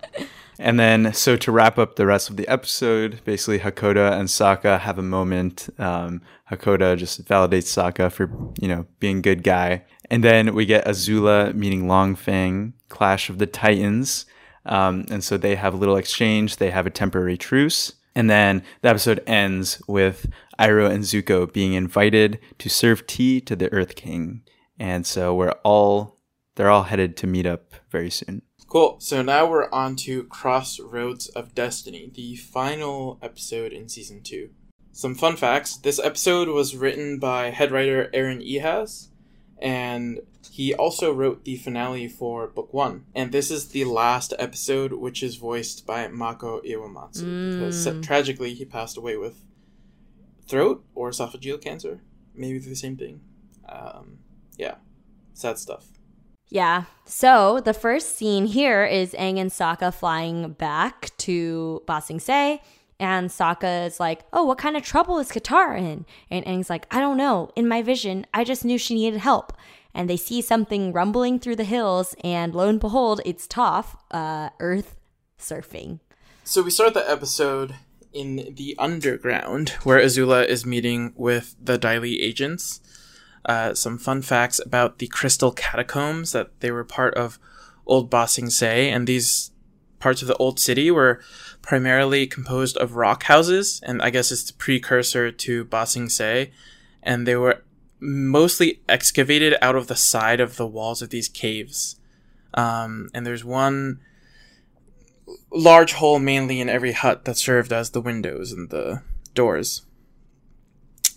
And then, so to wrap up the rest of the episode, basically Hakoda and Sokka have a moment. Um, Hakoda just validates Sokka for, you know, being good guy. And then we get Azula meeting Long Feng, Clash of the Titans. Um, and so they have a little exchange. They have a temporary truce. And then the episode ends with Iroh and Zuko being invited to serve tea to the Earth King. And so we're all, they're all headed to meet up very soon. Cool. So now we're on to Crossroads of Destiny, the final episode in season two. Some fun facts. This episode was written by head writer Aaron Ehasz, and he also wrote the finale for book one. And this is the last episode, which is voiced by Mako Iwamatsu, because Mm. tragically he passed away with throat or esophageal cancer. Maybe the same thing. Um, yeah, sad stuff. Yeah. So the first scene here is Aang and Sokka flying back to Ba Sing Se. And Sokka is like, Oh, what kind of trouble is Katara in? And Aang's like, I don't know. In my vision, I just knew she needed help. And they see something rumbling through the hills. And lo and behold, it's Toph, uh, earth surfing. So we start the episode in the underground, where Azula is meeting with the Dai Li agents. Uh, some fun facts about the Crystal Catacombs that they were part of Old Ba Sing and these parts of the old city were primarily composed of rock houses, and I guess it's the precursor to Ba Sing and they were mostly excavated out of the side of the walls of these caves. Um, and there's one large hole mainly in every hut that served as the windows and the doors.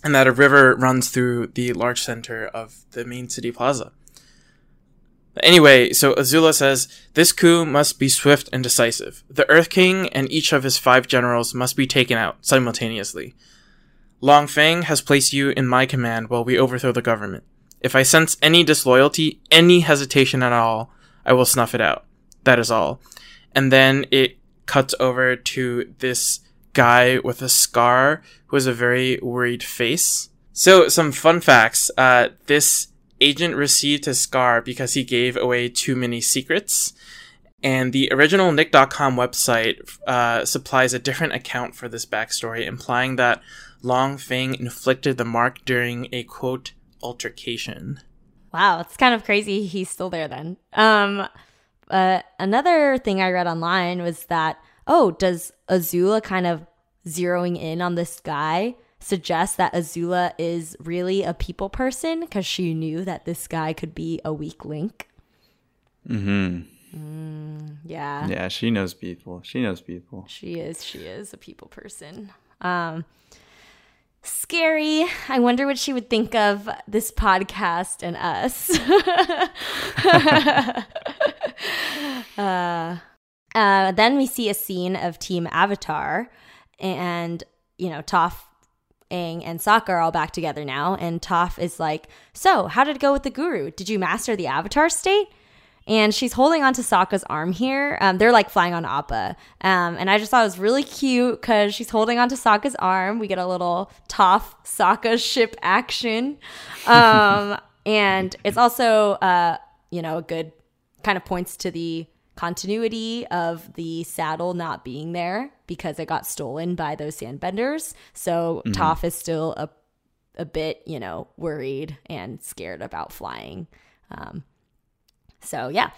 And that a river runs through the large center of the main city plaza. Anyway, so Azula says, This coup must be swift and decisive. The Earth King and each of his five generals must be taken out simultaneously. Long Feng has placed you in my command while we overthrow the government. If I sense any disloyalty, any hesitation at all, I will snuff it out. That is all and then it cuts over to this guy with a scar who has a very worried face. So, some fun facts. Uh, this agent received his scar because he gave away too many secrets. And the original Nick.com website uh, supplies a different account for this backstory, implying that Long Feng inflicted the mark during a quote altercation. Wow, it's kind of crazy he's still there then. Um uh, another thing I read online was that oh, does Azula kind of zeroing in on this guy suggests that Azula is really a people person because she knew that this guy could be a weak link? Mm-hmm. Yeah, Yeah, she knows people. She knows people. she is. She is a people person. Um, scary. I wonder what she would think of this podcast and us. uh, uh, then we see a scene of Team Avatar, and you know, Toph Aang and Sokka are all back together now, and Toph is like, So, how did it go with the guru? Did you master the avatar state? And she's holding onto Sokka's arm here. Um, they're like flying on Appa. Um, and I just thought it was really cute because she's holding onto Sokka's arm. We get a little Toph Sokka ship action. Um, and it's also, uh, you know, a good kind of points to the continuity of the saddle not being there because it got stolen by those sandbenders. So Toph is still a a bit, you know, worried and scared about flying. Um, so yeah.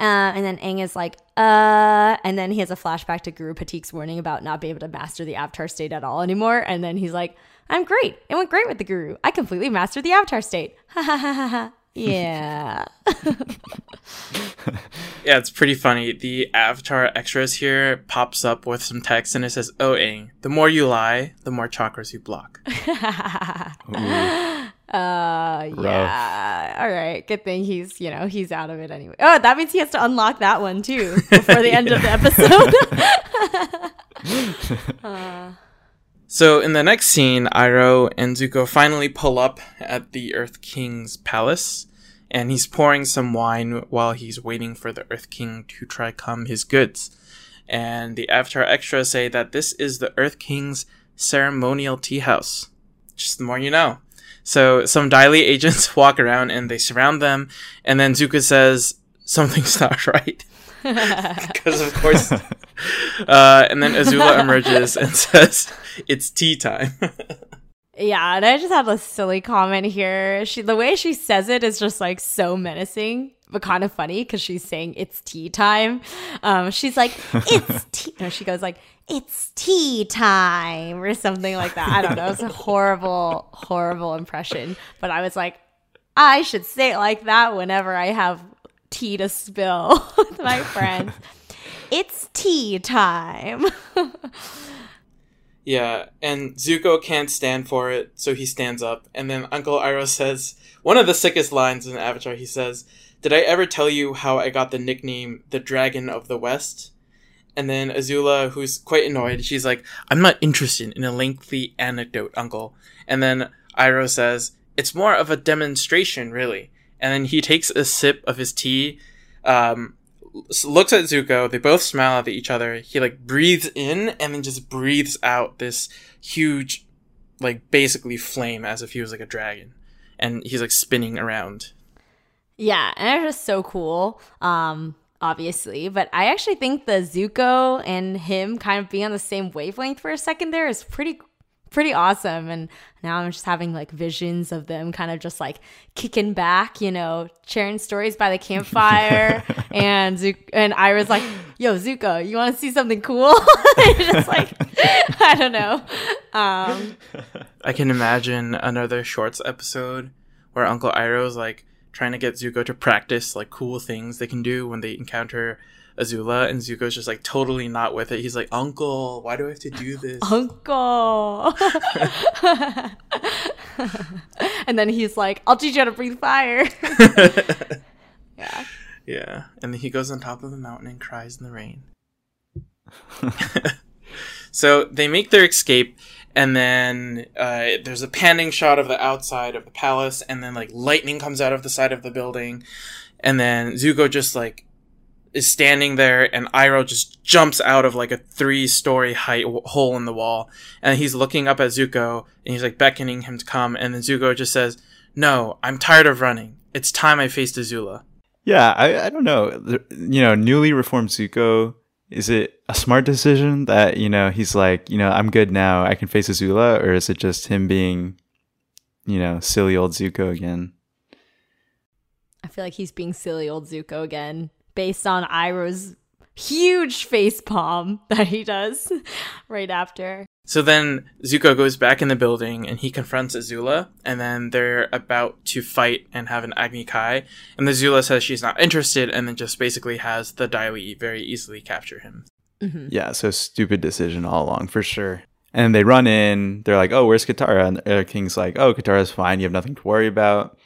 Uh, and then Aang is like, uh, and then he has a flashback to Guru Pathik's warning about not being able to master the Avatar state at all anymore. And then he's like, I'm great. It went great with the Guru. I completely mastered the Avatar state. Ha ha ha ha ha. Yeah. Yeah, it's pretty funny. The Avatar extras here pops up with some text and it says, Oh, Aang, the more you lie, the more chakras you block. Uh, yeah. All right. Good thing he's, you know, he's out of it anyway. Oh, that means he has to unlock that one too before the end of the episode. So in the next scene, Iroh and Zuko finally pull up at the Earth King's palace, and he's pouring some wine while he's waiting for the Earth King to try come his goods. And the Avatar extras say that this is the Earth King's ceremonial tea house. Just the more you know. So some Dai Li agents walk around and they surround them, and then Zuko says something's not right. Because of course, uh, and then Azula emerges and says, "It's tea time." Yeah. And I just had a silly comment here. She, the way she says it is just like so menacing, but kind of funny because she's saying it's tea time. Um, she's like, it's tea. No, she goes like, it's tea time or something like that. I don't know. It's a horrible, horrible impression. But I was like, I should say it like that whenever I have tea to spill with my friends. it's tea time. yeah, and Zuko can't stand for it, so he stands up, and then Uncle Iroh says one of the sickest lines in Avatar. He says, "Did I ever tell you how I got the nickname the Dragon of the West?" And then Azula, who's quite annoyed, she's like, I'm not interested in a lengthy anecdote, uncle. And then Iroh says, It's more of a demonstration, really. And then he takes a sip of his tea, um, looks at Zuko, they both smile at each other. He like breathes in and then just breathes out this huge, like basically flame as if he was like a dragon. And he's like spinning around. Yeah, and it's just so cool. Um, obviously, but I actually think the Zuko and him kind of being on the same wavelength for a second there is pretty pretty awesome. And now i'm just having like visions of them kind of just like kicking back you know sharing stories by the campfire. And Zuko, and iroh's like yo zuko you want to see something cool? Just like i don't know. Um I can imagine another shorts episode where Uncle Iroh's like trying to get Zuko to practice like cool things they can do when they encounter Azula, and Zuko's just like totally not with it. He's like, Uncle, why do I have to do this? uncle and then he's like i'll teach you how to breathe fire yeah yeah, and then he goes on top of the mountain and cries in the rain. so they make their escape, and then uh, there's a panning shot of the outside of the palace, and then like lightning comes out of the side of the building, and then Zuko just like is standing there, and Iroh just jumps out of like a three-story height w- hole in the wall, and he's looking up at Zuko, and he's like beckoning him to come, and then Zuko just says, "No, I'm tired of running. It's time I faced Azula." Yeah, I, I don't know. The- You know, newly reformed Zuko, is it a smart decision that, you know, he's like, you know, I'm good now, I can face Azula, or is it just him being, you know, silly old Zuko again? i feel like he's being silly old zuko again based on iroh's huge face palm that he does right after So then Zuko goes back in the building and he confronts Azula, and then they're about to fight and have an Agni Kai. And Azula says she's not interested, and then just basically has the Dai Li very easily capture him. Mm-hmm. Yeah, so stupid decision all along, for sure. And they run in, they're like, oh, where's Katara? And the King's like, oh, Katara's fine, you have nothing to worry about.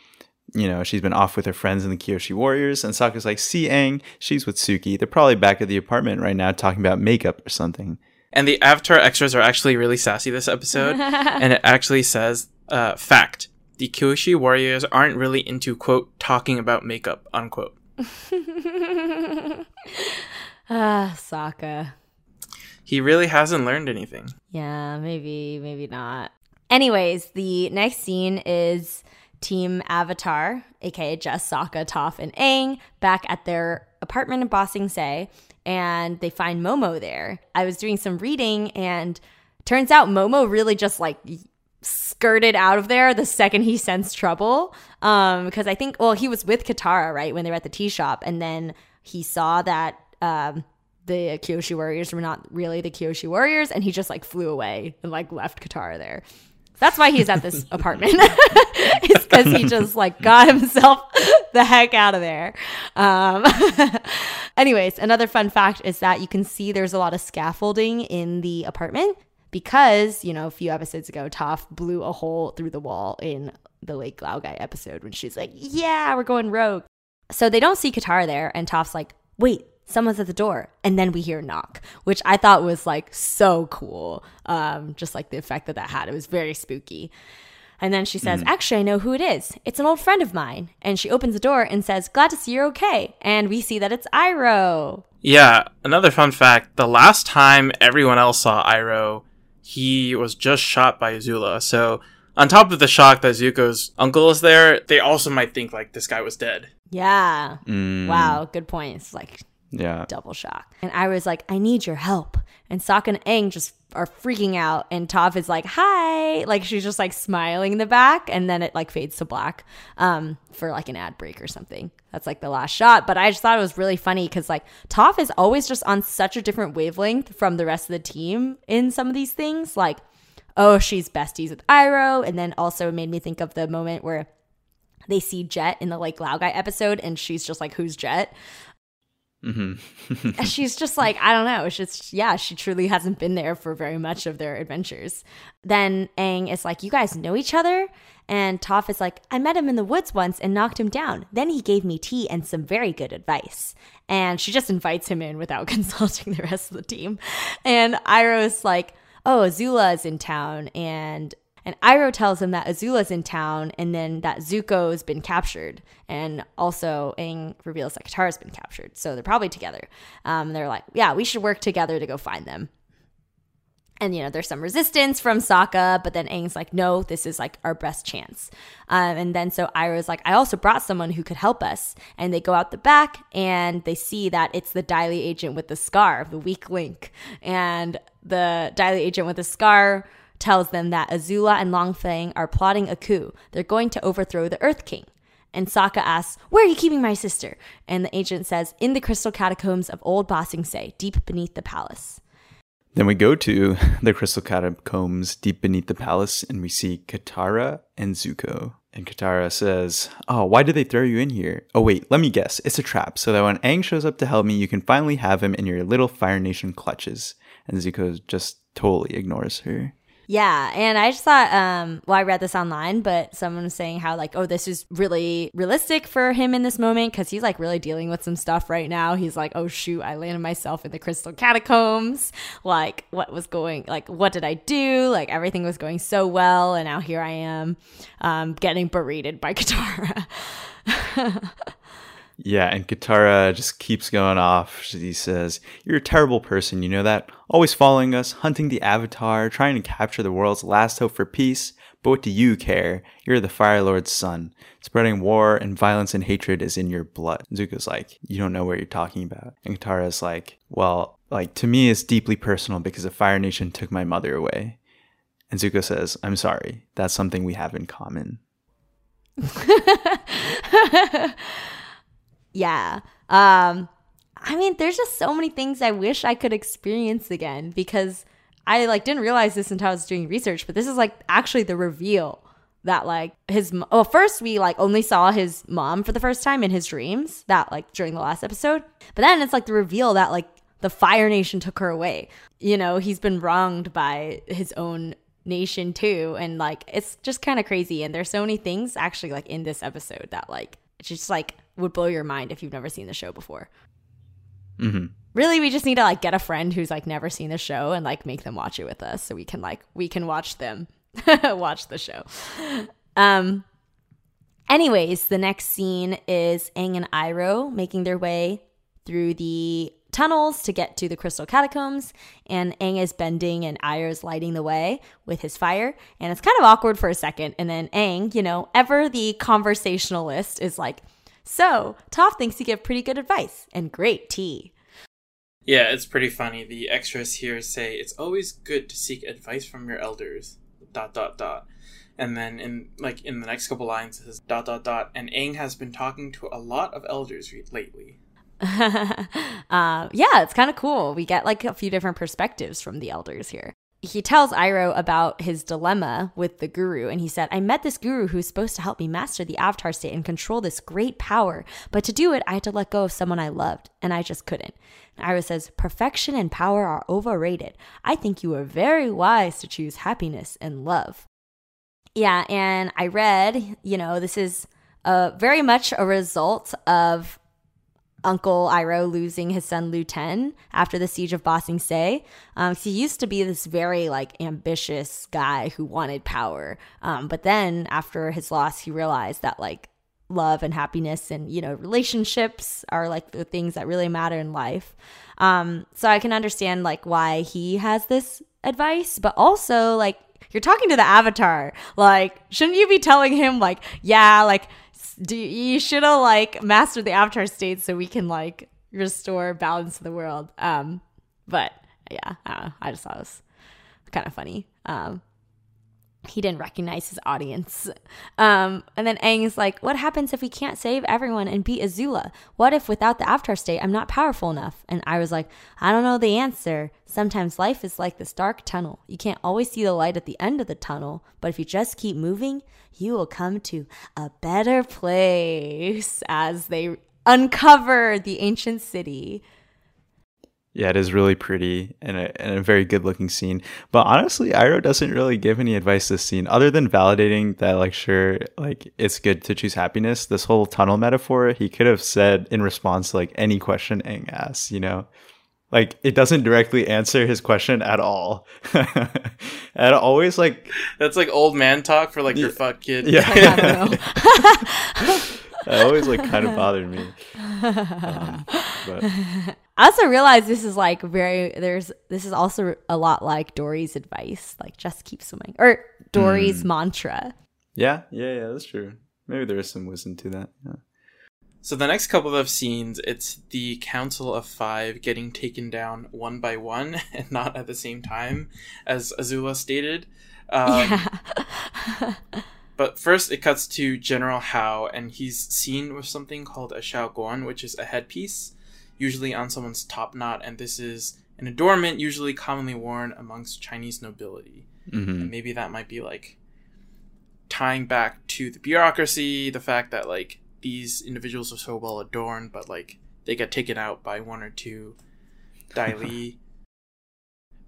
You know, she's been off with her friends in the Kyoshi Warriors. And Sokka's like, see, Aang, she's with Suki. They're probably back at the apartment right now talking about makeup or something. And the Avatar extras are actually really sassy this episode. and it actually says, uh, fact, the Kyoshi warriors aren't really into, quote, talking about makeup, unquote. Ah, Sokka. He really hasn't learned anything. Yeah, maybe, maybe not. Anyways, the next scene is Team Avatar, aka just Sokka, Toph, and Aang, back at their apartment in Ba Sing Se, and they find Momo there. I was doing some reading, and turns out Momo really just like skirted out of there the second he sensed trouble. Um, because I think, well, he was with Katara, right, when they were at the tea shop, and then he saw that um, the Kyoshi warriors were not really the Kyoshi warriors, and he just like flew away and like left Katara there. That's why he's at this apartment. it's because he just like got himself the heck out of there. Um, anyways, another fun fact is that you can see there's a lot of scaffolding in the apartment because you know a few episodes ago, Toph blew a hole through the wall in the Lake Laogai episode when she's like, "Yeah, we're going rogue." So they don't see Katara there, and Toph's like, "Wait, someone's at the door and then we hear a knock which i thought was like so cool. Um, just like the effect that that had. It was very spooky. And then she says actually i know who it is. It's an old friend of mine. And she opens the door and says glad to see you're okay. And we see that it's iroh. Yeah, another fun fact the last time everyone else saw iroh he was just shot by Azula. So, on top of the shock that Zuko's uncle is there, they also might think like this guy was dead. yeah. Mm, wow good point it's like Yeah. double shock. And I was like, I need your help. And Sokka and Aang just are freaking out. And Toph is like, hi. Like she's just like smiling in the back. And then it like fades to black um, for like an ad break or something. That's like the last shot. But I just thought it was really funny because like Toph is always just on such a different wavelength from the rest of the team in some of these things. Like, oh, she's besties with Iroh. And then also it made me think of the moment where they see Jet in the like Laogai episode and she's just like, who's Jet? Hmm And she's just like I don't know. Just yeah, she truly hasn't been there for very much of their adventures. Then Aang is like, "You guys know each other?" And Toph is like, "I met him in the woods once and knocked him down. Then he gave me tea and some very good advice." And she just invites him in without consulting the rest of the team. And Iroh's like, "Oh, Azula is in town," and and Iroh tells him that Azula's in town and then that Zuko's been captured. And also, Aang reveals that Katara's been captured. So they're probably together. Um, they're like, yeah, we should work together to go find them. And, you know, there's some resistance from Sokka, but then Aang's like, no, this is like our best chance. Um, and then so Iroh's like, I also brought someone who could help us. And they go out the back and they see that it's the Dai Li agent with the scar, the weak link. And the Dai Li agent with the scar tells them that Azula and Long Feng are plotting a coup. They're going to overthrow the Earth King. And Sokka asks, Where are you keeping my sister? And the agent says, In the crystal catacombs of Old Ba Sing Se, deep beneath the palace. Then we go to the crystal catacombs deep beneath the palace and we see Katara and Zuko. And Katara says, Oh, why did they throw you in here? Oh, wait, let me guess. It's a trap so that when Aang shows up to help me, you can finally have him in your little Fire Nation clutches. And Zuko just totally ignores her. Yeah, and I just thought, um, well, I read this online, but someone was saying how like, oh, this is really realistic for him in this moment because he's like really dealing with some stuff right now. He's like, oh shoot, I landed myself in the crystal catacombs. Like, what was going? Like, what did I do? Like, everything was going so well, and now here I am, um, getting berated by Katara. Yeah, and Katara just keeps going off. She says, You're a terrible person, you know that? Always following us, hunting the Avatar, trying to capture the world's last hope for peace. But what do you care? You're the Fire Lord's son. Spreading war and violence and hatred is in your blood. Zuko's like, You don't know what you're talking about. And Katara's like, Well, like, to me, it's deeply personal because the Fire Nation took my mother away. And Zuko says, I'm sorry. That's something we have in common. yeah. Um, I mean, there's just so many things I wish I could experience again because I like didn't realize this until I was doing research, but this is like actually the reveal that like his well first we like only saw his mom for the first time in his dreams that like during the last episode but then it's like the reveal that like the fire nation took her away. You know he's been wronged by his own nation too and like it's just kind of crazy and there's so many things actually like in this episode that like just like would blow your mind if you've never seen the show before hmm really we just need to like get a friend who's like never seen the show and like make them watch it with us so we can like we can watch them watch the show. Um anyways, the next scene is Aang and Iroh making their way through the tunnels to get to the crystal catacombs and Aang is bending and Iroh is lighting the way with his fire and it's kind of awkward for a second and then Aang, you know, ever the conversationalist is like, "So, Toph thinks you give pretty good advice and great tea." Yeah, it's pretty funny. The extras here say it's always good to seek advice from your elders. Dot dot dot. And then in like in the next couple lines it says dot dot dot. And Aang has been talking to a lot of elders re- lately. uh, yeah, it's kind of cool. We get like a few different perspectives from the elders here. He tells Iroh about his dilemma with the guru, and he said, I met this guru who's supposed to help me master the avatar state and control this great power. But to do it, I had to let go of someone I loved, and I just couldn't. And Iroh says, Perfection and power are overrated. I think you were very wise to choose happiness and love. Yeah, and I read, you know, this is uh, very much a result of Uncle Iroh losing his son Lu Ten after the siege of Ba Sing Se. Um, he used to be this very like ambitious guy who wanted power, um, but then after his loss, he realized that like love and happiness and you know relationships are like the things that really matter in life. Um, so I can understand like why he has this advice, but also like you're talking to the avatar. Like, shouldn't you be telling him like, yeah, like do you should have like mastered the avatar state so we can like restore balance to the world. Um, but yeah, I, I just thought it was kind of funny. Um, he didn't recognize his audience. Um, and then Aang is like, What happens if we can't save everyone and beat Azula? What if without the Avatar state, I'm not powerful enough? And I was like, I don't know the answer. Sometimes life is like this dark tunnel. You can't always see the light at the end of the tunnel, but if you just keep moving, you will come to a better place as they uncover the ancient city. Yeah, it is really pretty and a, and a very good looking scene. But honestly, Iroh doesn't really give any advice this scene other than validating that, like, sure, like, it's good to choose happiness. This whole tunnel metaphor, he could have said in response to, like, any question Aang asks, you know? Like, it doesn't directly answer his question at all. and always, like, That's like old man talk for like your fuck kid. yeah. I don't know. that always, like, kind of bothered me. Um, but I also realize this is like very there's this is also a lot like Dory's advice, like just keep swimming or Dory's mantra. yeah, yeah, yeah, that's true. Maybe there is some wisdom to that. Yeah. So the next couple of scenes, it's the Council of Five getting taken down one by one and not at the same time, as Azula stated. Um, yeah. But first, it cuts to General How, and he's seen with something called a Shaoguan, which is a headpiece, usually on someone's top knot, and this is an adornment usually commonly worn amongst Chinese nobility. Mm-hmm. And maybe that might be like tying back to the bureaucracy, the fact that like these individuals are so well adorned, but like they get taken out by one or two Dai Li.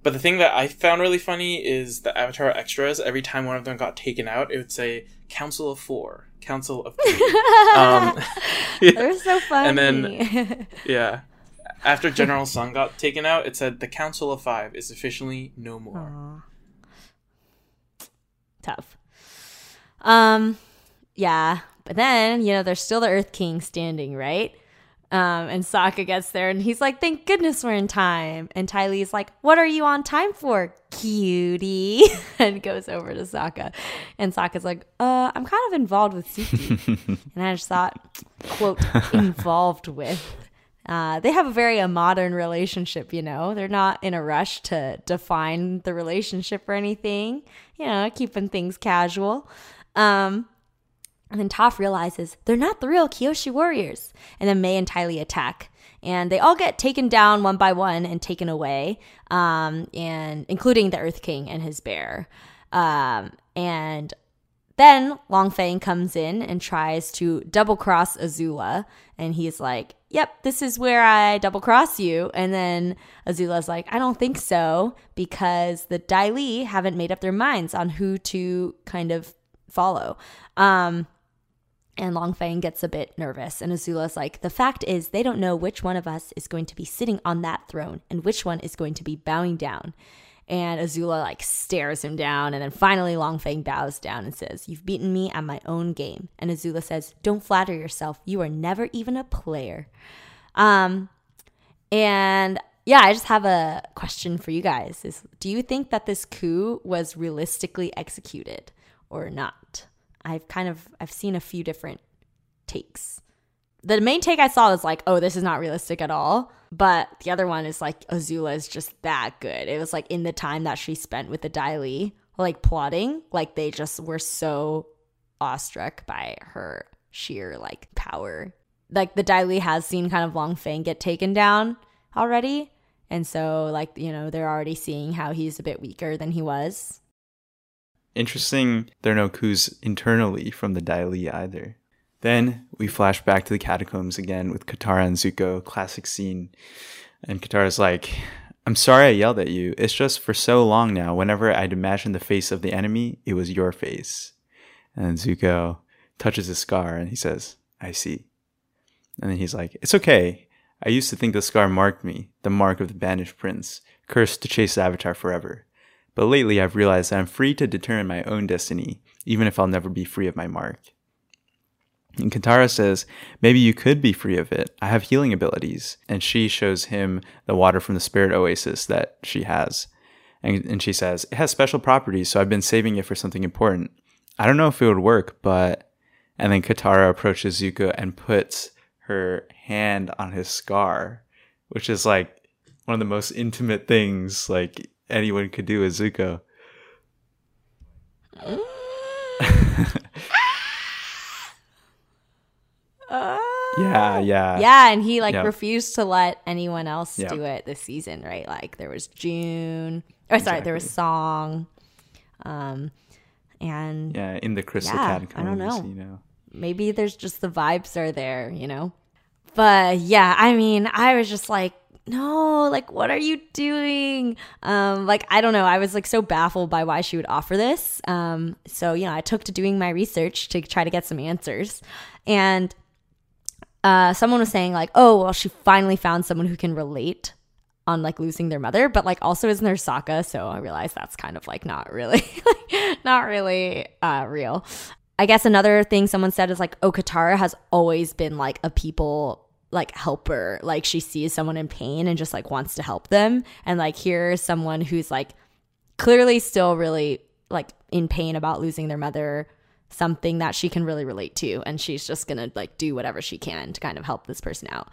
But the thing that I found really funny is the Avatar extras. Every time one of them got taken out, it would say "Council of Four, Council of um, They're so funny. And then- yeah. After General Sun got taken out, it said the Council of Five is officially no more. tough. Um, yeah, but then you know there's still the Earth King standing, right? Um, and Sokka gets there and he's like, "Thank goodness we're in time." And Ty Lee's like, "What are you on time for, cutie?" and goes over to Sokka, and Sokka's like, "Uh, I'm kind of involved with Suki." and I just thought, quote, involved with. Uh, they have a very a modern relationship, you know. They're not in a rush to define the relationship or anything, you know, keeping things casual. Um, and then Toph realizes they're not the real Kyoshi warriors. And then Mai and Ty Lee attack. And they all get taken down one by one and taken away, um, and including the Earth King and his bear. Um, and then Long Feng comes in and tries to double cross Azula. And he's like, Yep, this is where I double cross you. And then Azula's like, I don't think so, because the Dai Li haven't made up their minds on who to kind of follow. Um, And Long Feng gets a bit nervous, and Azula's like, The fact is, they don't know which one of us is going to be sitting on that throne and which one is going to be bowing down. And Azula like stares him down, and then finally Long Feng bows down and says, You've beaten me at my own game. And Azula says, Don't flatter yourself. You are never even a player. Um, and yeah, I just have a question for you guys. Is do you think that this coup was realistically executed or not? I've kind of I've seen a few different takes. The main take I saw was like, oh, this is not realistic at all. But the other one is like Azula is just that good. It was like in the time that she spent with the Dai Li, like plotting, like they just were so awestruck by her sheer like power. Like the Dai Li has seen kind of Long Feng get taken down already. And so like, you know, they're already seeing how he's a bit weaker than he was. Interesting, there are no coups internally from the Dai Li either. Then we flash back to the catacombs again with Katara and Zuko, classic scene. And Katara's like, I'm sorry I yelled at you. It's just for so long now, whenever I'd imagine the face of the enemy, it was your face. And Zuko touches his scar and he says, I see. And then he's like, It's okay. I used to think the scar marked me, the mark of the banished prince, cursed to chase the Avatar forever. But lately I've realized that I'm free to determine my own destiny, even if I'll never be free of my mark. And Katara says, Maybe you could be free of it. I have healing abilities. And she shows him the water from the spirit oasis that she has. And, and she says, It has special properties, so I've been saving it for something important. I don't know if it would work, but. And then Katara approaches Zuko and puts her hand on his scar, which is like one of the most intimate things like anyone could do with Zuko. yeah, yeah. Yeah, and he like Yeah. refused to let anyone else Yeah. do it this season, right? Like there was June. Oh, sorry, there was Song. Um and Yeah, in the crystal Yeah, I don't know. you know. maybe there's just the vibes are there, you know? But yeah, I mean, I was just like, no, like what are you doing? Um, like I don't know. I was like so baffled by why she would offer this. Um, so you know, I took to doing my research to try to get some answers. And uh someone was saying like, oh well, she finally found someone who can relate on like losing their mother, but like also isn't there Sokka? So I realized that's kind of like not really like, not really uh real. I guess another thing someone said is like, oh, Katara has always been like a people like helper. Like she sees someone in pain and just like wants to help them. And like here's someone who's like clearly still really like in pain about losing their mother, something that she can really relate to. And she's just gonna like do whatever she can to kind of help this person out.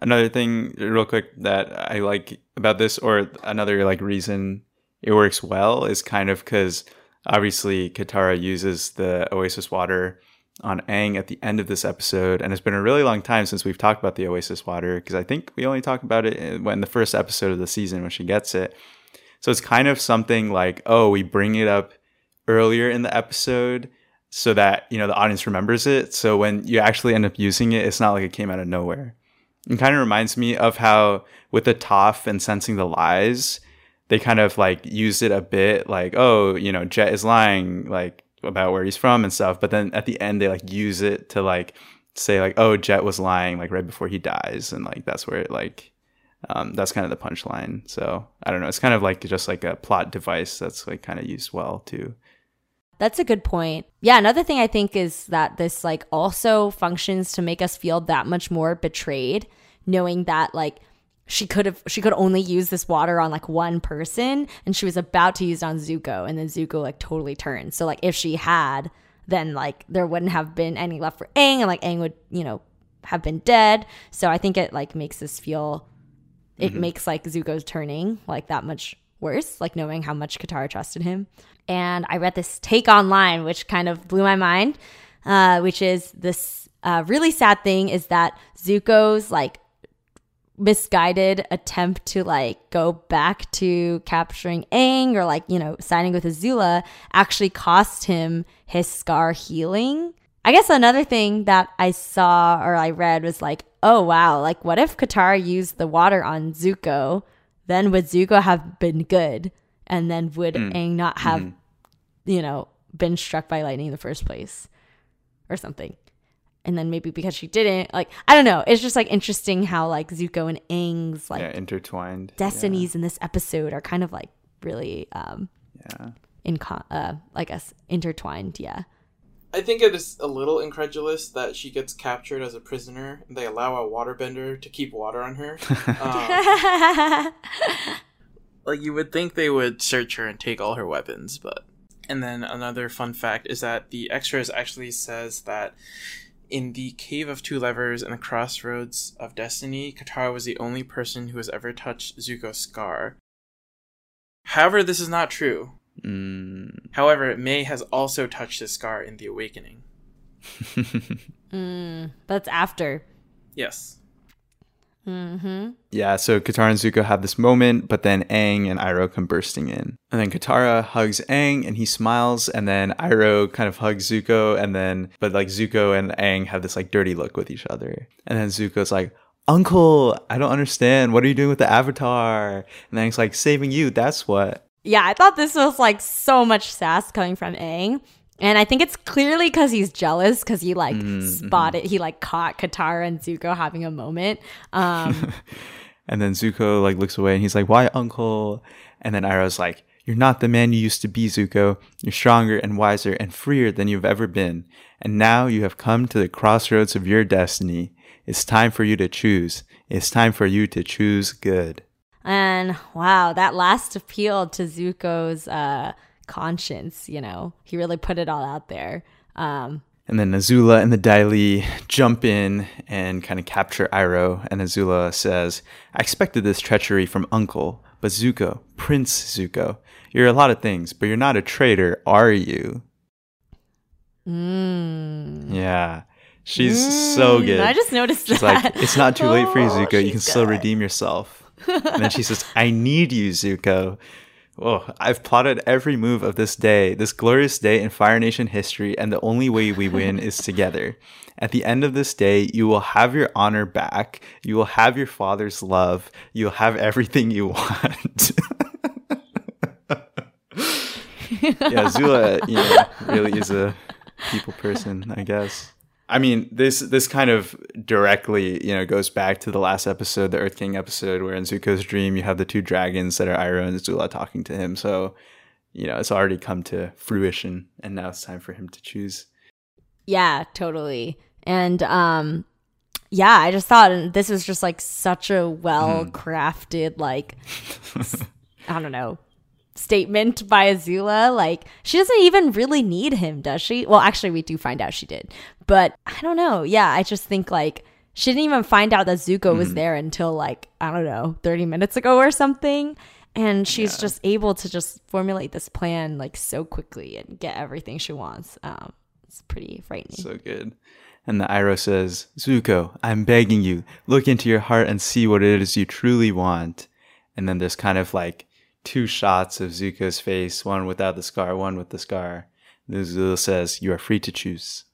Another thing, real quick, that I like about this, or another like reason it works well, is kind of because obviously Katara uses the Oasis water on Aang at the end of this episode, and it's been a really long time since we've talked about the Oasis water because I think we only talked about it in when the first episode of the season when she gets it. So it's kind of something like, oh, we bring it up earlier in the episode so that you know the audience remembers it. So when you actually end up using it, it's not like it came out of nowhere. It kind of reminds me of how with the Toph and sensing the lies, they kind of like used it a bit like, oh, you know, Jet is lying like about where he's from and stuff. But then at the end, they like use it to like say like, oh, Jet was lying like right before he dies, and like that's where it like um, that's kind of the punchline. So I don't know. It's kind of like just like a plot device that's like kind of used well too. That's a good point. Yeah, another thing I think is that this like also functions to make us feel that much more betrayed, knowing that like she could have she could only use this water on like one person and she was about to use it on Zuko and then Zuko like totally turned. So like if she had, then like there wouldn't have been any left for Aang and like Aang would, you know, have been dead. So I think it like makes us feel it makes like Zuko's turning like that much worse, like knowing how much Katara trusted him. And I read this take online, which kind of blew my mind, uh, which is this uh, really sad thing is that Zuko's like misguided attempt to like go back to capturing Aang or like, you know, signing with Azula actually cost him his scar healing. I guess another thing that I saw or I read was like, oh wow, like what if Katara used the water on Zuko? Then would Zuko have been good? And then would mm. Aang not have, mm-hmm. you know, been struck by lightning in the first place? Or something. And then maybe because she didn't, like I don't know. It's just like interesting how like Zuko and Aang's like yeah, intertwined. destinies in this episode are kind of like really um Yeah. in con- uh I guess intertwined. Yeah. I think it is a little incredulous that she gets captured as a prisoner and they allow a waterbender to keep water on her. Um, like you would think they would search her and take all her weapons, but and then another fun fact is that the extras actually says that in the Cave of Two Levers and the Crossroads of Destiny, Katara was the only person who has ever touched Zuko's scar. However, this is not true. Mm. However, Mai has also touched his scar in The Awakening. mm, that's after. Yes. Mm-hmm. Yeah, so Katara and Zuko have this moment, but then Aang and Iroh come bursting in. And then Katara hugs Aang and he smiles, and then Iroh kind of hugs Zuko, and then, but like Zuko and Aang have this like dirty look with each other. And then Zuko's like, Uncle, I don't understand. What are you doing with the avatar? And then he's like, saving you, that's what. Yeah, I thought this was like so much sass coming from Aang. And I think it's clearly because he's jealous because he like spotted, he like caught Katara and Zuko having a moment. Um, And then Zuko like looks away and he's like, Why, Uncle? And then Iroh's like, You're not the man you used to be, Zuko. You're stronger and wiser and freer than you've ever been. And now you have come to the crossroads of your destiny. It's time for you to choose. It's time for you to choose good. and wow, that last appeal to Zuko's uh, conscience, you know, he really put it all out there. Um, And then Azula and the Dai Li jump in and kind of capture Iroh. And Azula says, I expected this treachery from Uncle, but Zuko, Prince Zuko, you're a lot of things, but you're not a traitor, are you? mm, Yeah. She's so Mm, good. I just noticed She's that. like, it's not too late for you, Oh, Zuko. You she's can still redeem yourself. And then she says, I need you, Zuko. Oh, I've plotted every move of this day, this glorious day in Fire Nation history, and the only way we win is together. At the end of this day, you will have your honor back. You will have your father's love. You'll have everything you want. yeah, Zula, you know, really is a people person, I guess. I mean, this this kind of directly, you know, goes back to the last episode, the Earth King episode, where in Zuko's dream you have the two dragons that are Iroh and Zula talking to him. So, you know, it's already come to fruition, and now it's time for him to choose. Yeah, totally. And um yeah, I just thought this was just like such a well crafted like I don't know statement by Azula. Like she doesn't even really need him, does she? Well, actually we do find out she did. But I don't know. Yeah, I just think like she didn't even find out that Zuko was there until like I don't know, 30 minutes ago or something. And she's just able to just formulate this plan like so quickly and get everything she wants. Um, it's pretty frightening. So good. And the Iroh says, Zuko, I'm begging you, look into your heart and see what it is you truly want. And then there's kind of like two shots of Zuko's face, one without the scar, one with the scar. And Zula says, You are free to choose.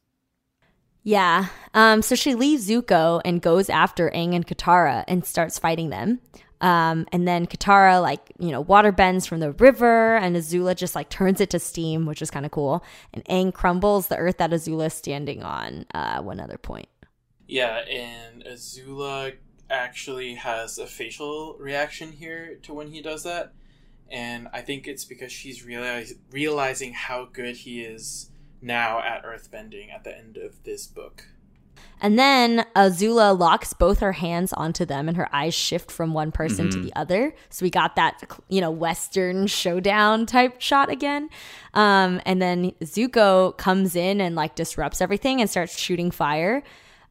Yeah. Um, so she leaves Zuko and goes after Aang and Katara and starts fighting them. Um, and then Katara, like, you know, water bends from the river and Azula just like turns it to steam, which is kind of cool. And Aang crumbles the earth that Azula is standing on, uh, one other point. Yeah, and Azula actually has a facial reaction here to when he does that. And I think it's because she's realize, realizing how good he is now at earthbending at the end of this book. And then Azula locks both her hands onto them and her eyes shift from one person to the other. So we got that, you know, Western showdown type shot again. Um, and then Zuko comes in and like disrupts everything and starts shooting fire.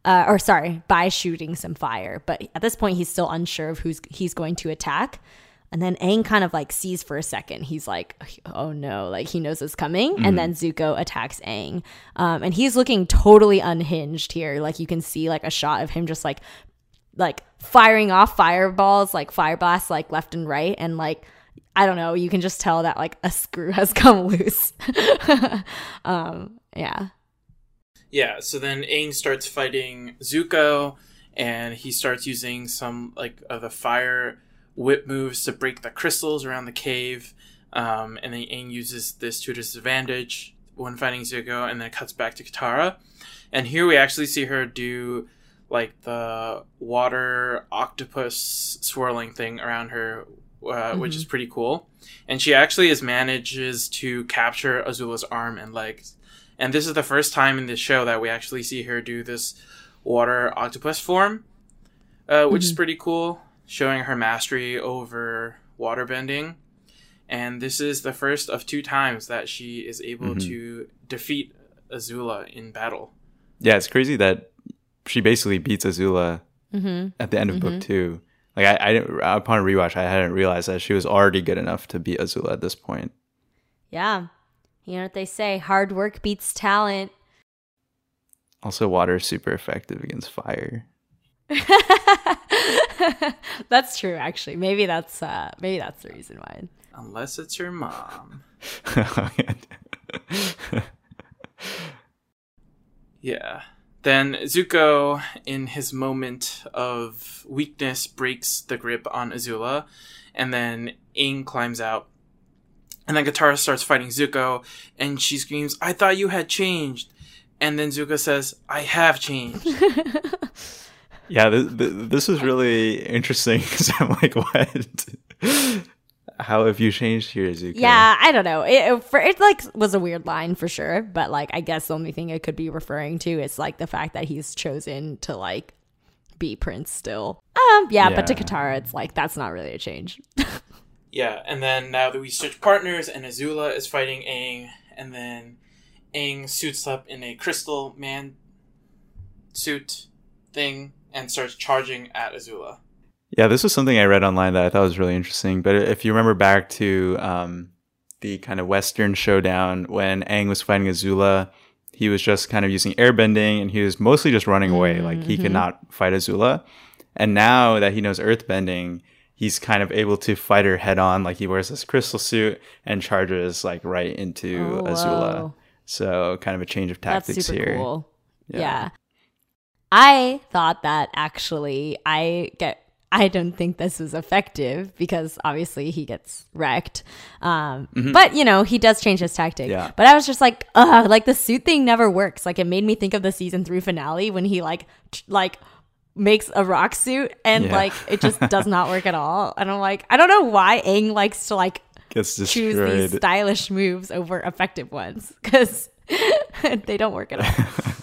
Uh, or sorry, by shooting some fire. But at this point, he's still unsure of who's he's going to attack. And then Aang kind of like sees for a second. He's like, oh no, like he knows it's coming. And then Zuko attacks Aang. Um, and he's looking totally unhinged here. Like you can see like a shot of him just like, like firing off fireballs, like fire blasts, like left and right. And like, I don't know, you can just tell that like a screw has come loose. um, yeah. Yeah, so then Aang starts fighting Zuko, and he starts using some like of the fire whip moves to break the crystals around the cave. Um, and then Aang uses this to his advantage when fighting Zuko, and then cuts back to Katara. And here we actually see her do like the water octopus swirling thing around her, uh, which is pretty cool. And she actually is manages to capture Azula's arm and legs. And this is the first time in this show that we actually see her do this water octopus form, uh, which is pretty cool, showing her mastery over waterbending. And this is the first of two times that she is able to defeat Azula in battle. Yeah, it's crazy that she basically beats Azula Mm-hmm. at the end of book two. Like I, I didn't upon rewatch, I hadn't realized that she was already good enough to beat Azula at this point. Yeah. You know what they say hard work beats talent. Also, water is super effective against fire. that's true, actually. Maybe that's uh maybe that's the reason why. Unless it's your mom. Yeah. Then Zuko, in his moment of weakness, breaks the grip on Azula, and then Aang climbs out. And then Katara starts fighting Zuko, and she screams, I thought you had changed. And then Zuko says, I have changed. yeah, this, this is really interesting because I'm like, what? How have you changed here, Zuko? Yeah, I don't know. It, it- for it like was a weird line for sure, but like I guess the only thing it could be referring to is like the fact that he's chosen to like be Prince still. Um, yeah, but to Katara, it's like that's not really a change. Yeah, and then now that we switch partners, and Azula is fighting Aang, and then Aang suits up in a crystal man suit thing and starts charging at Azula. Yeah, this was something I read online that I thought was really interesting. But if you remember back to um, the kind of Western showdown when Aang was fighting Azula, he was just kind of using airbending and he was mostly just running away. Like he could not fight Azula. And now that he knows earthbending, he's kind of able to fight her head on. Like he wears this crystal suit and charges like right into Oh, Azula. whoa. So kind of a change of That's tactics super here. cool. Yeah. Yeah. I thought that actually I get I don't think this was effective because obviously he gets wrecked. Um, But you know he does change his tactic. Mm-hmm. Yeah. But I was just like, ugh, like the suit thing never works. Like it made me think of the season three finale when he like t- like makes a rock suit and Yeah. like it just does not work at all. And I'm like, I don't know why Aang likes to like Gets choose these stylish moves over effective ones because they don't work at all.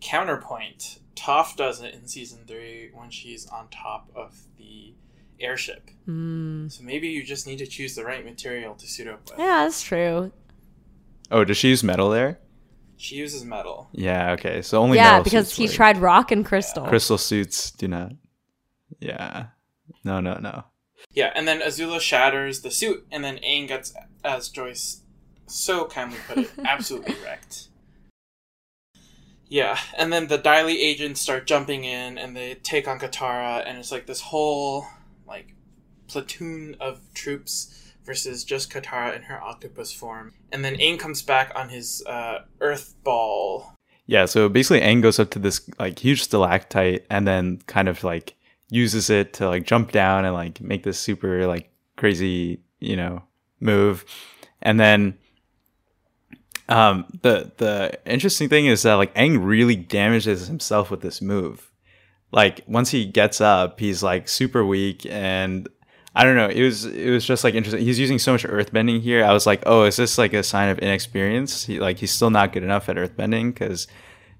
Counterpoint Toph does it in season three when she's on top of the airship. Hmm. So maybe you just need to choose the right material to suit up with. Yeah, that's true. oh, does she use metal there? She uses metal. Yeah, okay. So only yeah, metal because suits he work. tried rock and crystal. crystal suits do not. Yeah. No, no, no. Yeah, and then Azula shatters the suit, and then Aang gets, as Joyce so kindly put it, absolutely wrecked. Yeah, and then the Dai Li agents start jumping in, and they take on Katara, and it's like this whole like platoon of troops versus just Katara in her octopus form. And then Aang comes back on his uh, Earth Ball. Yeah, so basically Aang goes up to this like huge stalactite and then kind of like uses it to like jump down and like make this super like crazy, you know, move. And then um the the interesting thing is that like Aang really damages himself with this move. Like once he gets up, he's like super weak and I don't know. It was it was just like interesting. He's using so much earthbending here. I was like, oh, is this like a sign of inexperience? He like he's still not good enough at earthbending because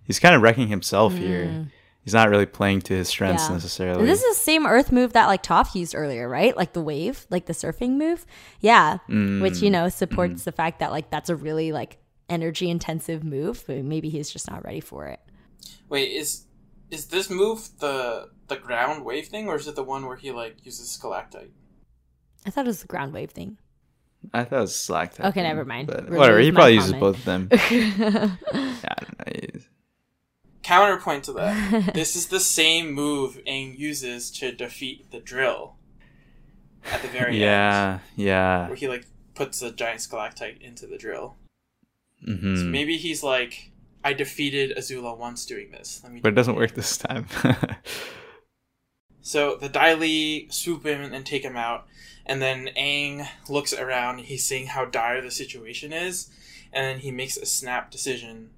he's kind of wrecking himself here. Hmm. He's not really playing to his strengths Yeah. necessarily. And this is the same earth move that like Toph used earlier, right? Like the wave, like the surfing move. Yeah. Hmm. Which, you know, supports hmm. the fact that like that's a really like energy intensive move, but maybe he's just not ready for it. Wait, is is this move the the ground wave thing, or is it the one where he like uses stalactite? I thought it was the ground wave thing. I thought it was stalactite. Okay, thing, never mind. But whatever. He my probably uses both of them. yeah, I don't know. He's- Counterpoint to that, this is the same move Aang uses to defeat the drill at the very end, Yeah, yeah. where he like puts a giant stalactite into the drill. Hmm So maybe he's like, I defeated Azula once doing this. Let me. But it doesn't work this time. So the Dai Li swoop in and take him out, and then Aang looks around. He's seeing how dire the situation is, and then he makes a snap decision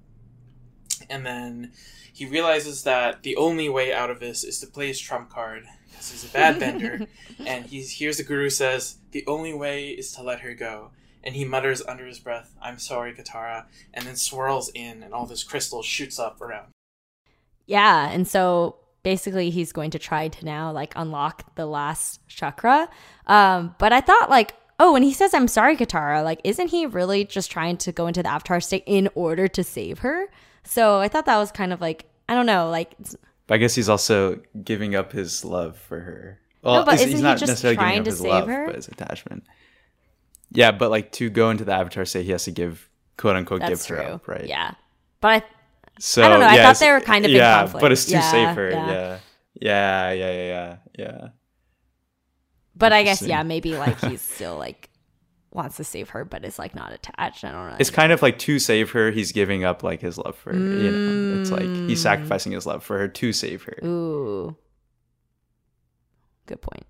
And then he realizes that the only way out of this is to play his trump card because he's a bad bender. and he hears the guru says, "The only way is to let her go." And he mutters under his breath, "I'm sorry, Katara," and then swirls in, and all this crystal shoots up around. Yeah, and so basically he's going to try to now like unlock the last chakra. Um, but I thought like, oh, when he says I'm sorry, Katara, like, isn't he really just trying to go into the Avatar state in order to save her? So I thought that was kind of like I don't know, like But I guess he's also giving up his love for her. Well, but he's- isn't he's he not just necessarily trying giving up to his save love, her? but his attachment. Yeah, but like to go into the Avatar state, he has to give quote unquote that's give true. her up, right? Yeah, but I So I don't know, I thought they were kind of in yeah, conflict. but it's too Yeah, save her. yeah. Yeah. yeah, yeah, yeah, yeah, yeah. but I guess yeah, maybe like he's still like wants to save her, but is like not attached. I don't know. It's kind of like to save her, he's giving up like his love for her. You know, it's like he's Mm. sacrificing his love for her to save her. Ooh, good point.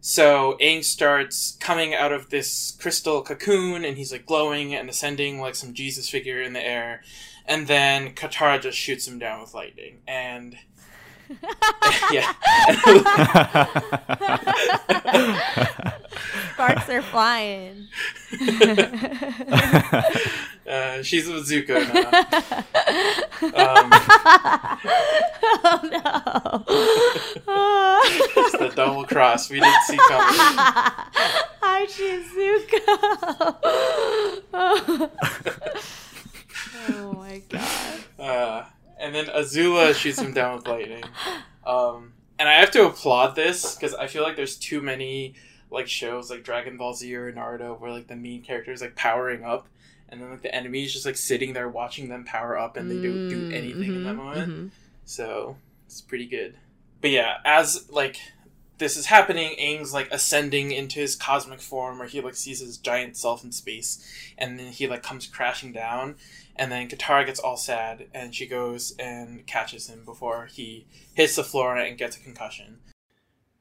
So Aang starts coming out of this crystal cocoon, and he's like glowing and ascending like some Jesus figure in the air. And then Katara just shoots him down with lightning, and yeah, Sparks are flying. uh, she's with Zuko now. Um, oh no! it's the double cross we didn't see coming. no, Hachizuko. oh my god. Uh, and then Azula shoots him down with lightning. Um, and I have to applaud this because I feel like there's too many like shows like Dragon Ball Z or Naruto where like the main character is like powering up, and then like the enemy is just like sitting there watching them power up, and they don't do mm-hmm. anything in that mm-hmm. moment. Mm-hmm. So it's pretty good. But yeah, as like this is happening, Aang's like ascending into his cosmic form where he like sees his giant self in space and then he like comes crashing down and then Katara gets all sad and she goes and catches him before he hits the floor and gets a concussion.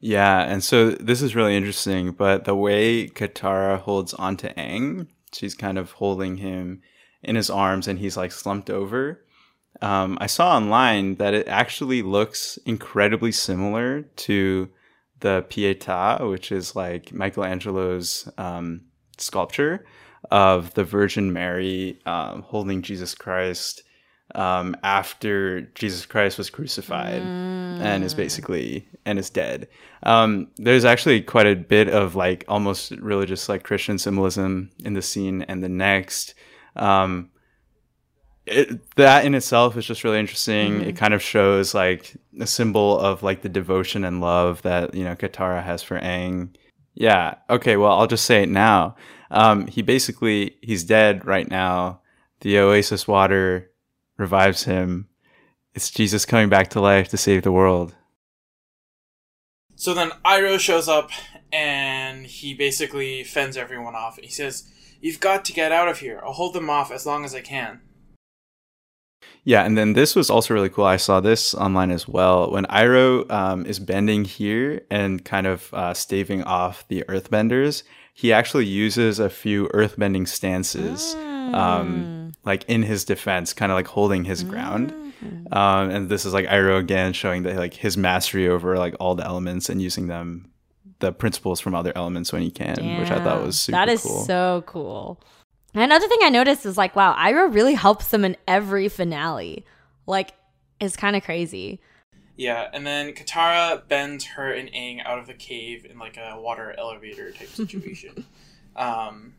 Yeah, and so this is really interesting, but the way Katara holds onto Aang, she's kind of holding him in his arms and he's like slumped over. Um, I saw online that it actually looks incredibly similar to the Pietà, which is like Michelangelo's um, sculpture of the Virgin Mary um, holding Jesus Christ um, after Jesus Christ was crucified and is basically and is dead. Um, there's actually quite a bit of like almost religious like Christian symbolism in the scene and the next. Um, it, that in itself is just really interesting. It kind of shows like a symbol of like the devotion and love that you know Katara has for Aang. Yeah. Okay. Well, I'll just say it now. Um, he basically he's dead right now. The oasis water revives him. It's Jesus coming back to life to save the world. So then Iroh shows up and he basically fends everyone off. He says, You've got to get out of here. I'll hold them off as long as I can. Yeah, and then this was also really cool. I saw this online as well. When Iroh um, is bending here and kind of uh, staving off the earthbenders, he actually uses a few earthbending stances, um, like in his defense, kind of like holding his ground. Um, and this is like Iroh again showing that like his mastery over like all the elements and using them, the principles from other elements when he can, which I thought was super That is cool. so cool. Another thing I noticed is like, wow, Iroh really helps them in every finale. Like, it's kind of crazy. Yeah, and then Katara bends her and Aang out of the cave in like a water elevator type situation. um,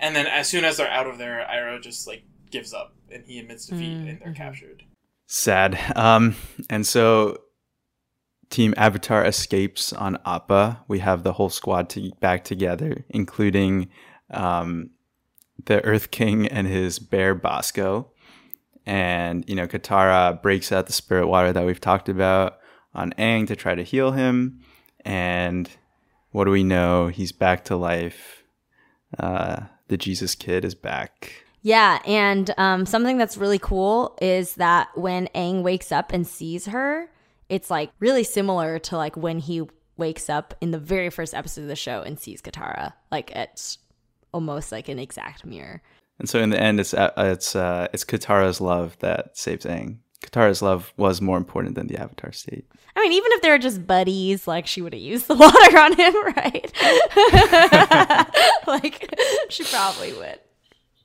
and then as soon as they're out of there, Iroh just like gives up and he admits defeat and they're captured. Sad. Um, and so Team Avatar escapes on Appa. We have the whole squad to back together, including um, the Earth King and his bear Bosco. And, you know, Katara breaks out the spirit water that we've talked about on Aang to try to heal him. And what do we know? He's back to life. Uh, the Jesus kid is back. Yeah, and um, something that's really cool is that when Aang wakes up and sees her, it's like really similar to like when he wakes up in the very first episode of the show and sees Katara. Like it's almost like an exact mirror. And so in the end, it's uh, it's uh, it's Katara's love that saves Aang. Katara's love was more important than the Avatar state. I mean, even if they were just buddies, like she would have used the water on him, right? like she probably would.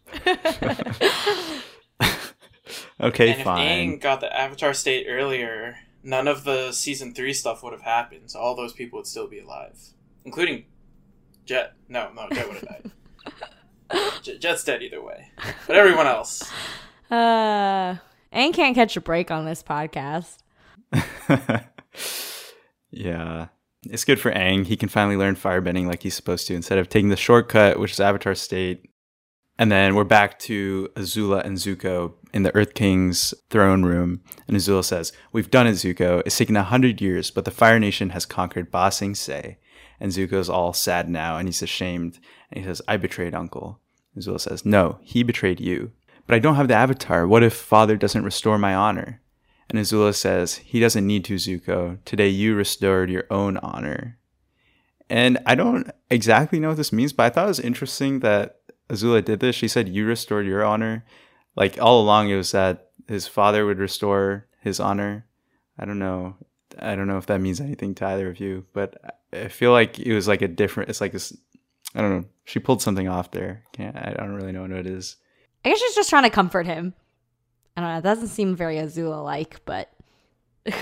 Okay, and if fine. Aang got the Avatar state earlier, none of the season three stuff would have happened. So all those people would still be alive, including Jet. No, no, Jet would have died. Jet, Jet's dead either way, but everyone else. Uh, Aang can't catch a break on this podcast. yeah. It's good for Aang. He can finally learn firebending like he's supposed to instead of taking the shortcut, which is Avatar State. And then we're back to Azula and Zuko in the Earth King's throne room. And Azula says, We've done it, Zuko. It's taken a hundred years, but the Fire Nation has conquered Ba Sing Se. And Zuko's all sad now and he's ashamed. And he says, I betrayed Uncle. Azula says, No, he betrayed you. But I don't have the Avatar. What if Father doesn't restore my honor? And Azula says, He doesn't need to, Zuko. Today you restored your own honor. And I don't exactly know what this means, but I thought it was interesting that Azula did this. She said, You restored your honor. Like all along, it was that his father would restore his honor. I don't know. I don't know if that means anything to either of you, but I feel like it was like a different, it's like this, I don't know. She pulled something off there. Can't, I don't really know what it is. I guess she's just trying to comfort him. I don't know. It doesn't seem very Azula like, but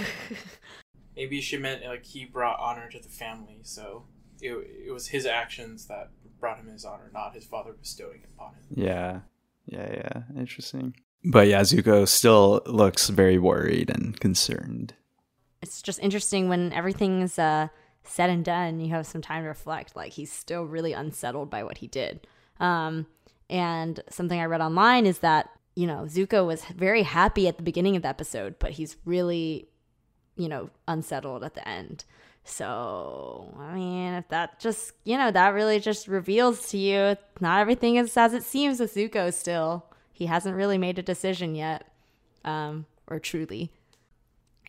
Maybe she meant like he brought honor to the family, so it, it was his actions that brought him his honor, not his father bestowing it upon him. Yeah. Yeah, yeah. Interesting. But yeah, Zuko still looks very worried and concerned. it's just interesting when everything's uh, said and done. You have some time to reflect. Like he's still really unsettled by what he did. Um, and something I read online is that you know Zuko was very happy at the beginning of the episode, but he's really you know unsettled at the end. So I mean, if that just you know that really just reveals to you not everything is as it seems with Zuko. Still, he hasn't really made a decision yet, um, or truly.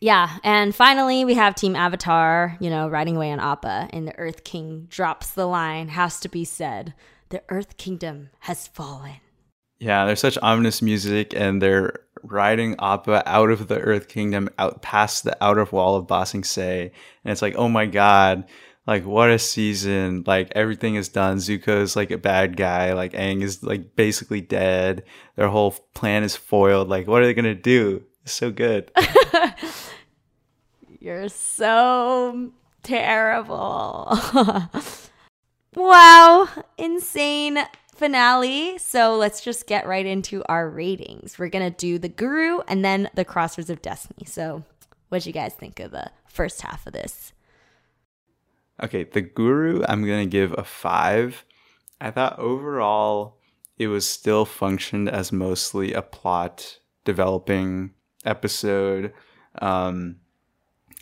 Yeah, and finally we have Team Avatar, you know, riding away on Appa, and the Earth King drops the line, has to be said, the Earth Kingdom has fallen. Yeah, there's such ominous music, and they're riding Appa out of the Earth Kingdom, out past the outer wall of Ba Sing Se, and it's like, oh my god, like what a season! Like everything is done. Zuko's like a bad guy. Like Aang is like basically dead. Their whole plan is foiled. Like what are they gonna do? It's so good. You're so terrible. wow, insane finale. So let's just get right into our ratings. We're going to do the Guru and then the Crossroads of Destiny. So, what'd you guys think of the first half of this? Okay, the Guru, I'm gonna give a five. I thought overall it was still functioned as mostly a plot developing episode, um,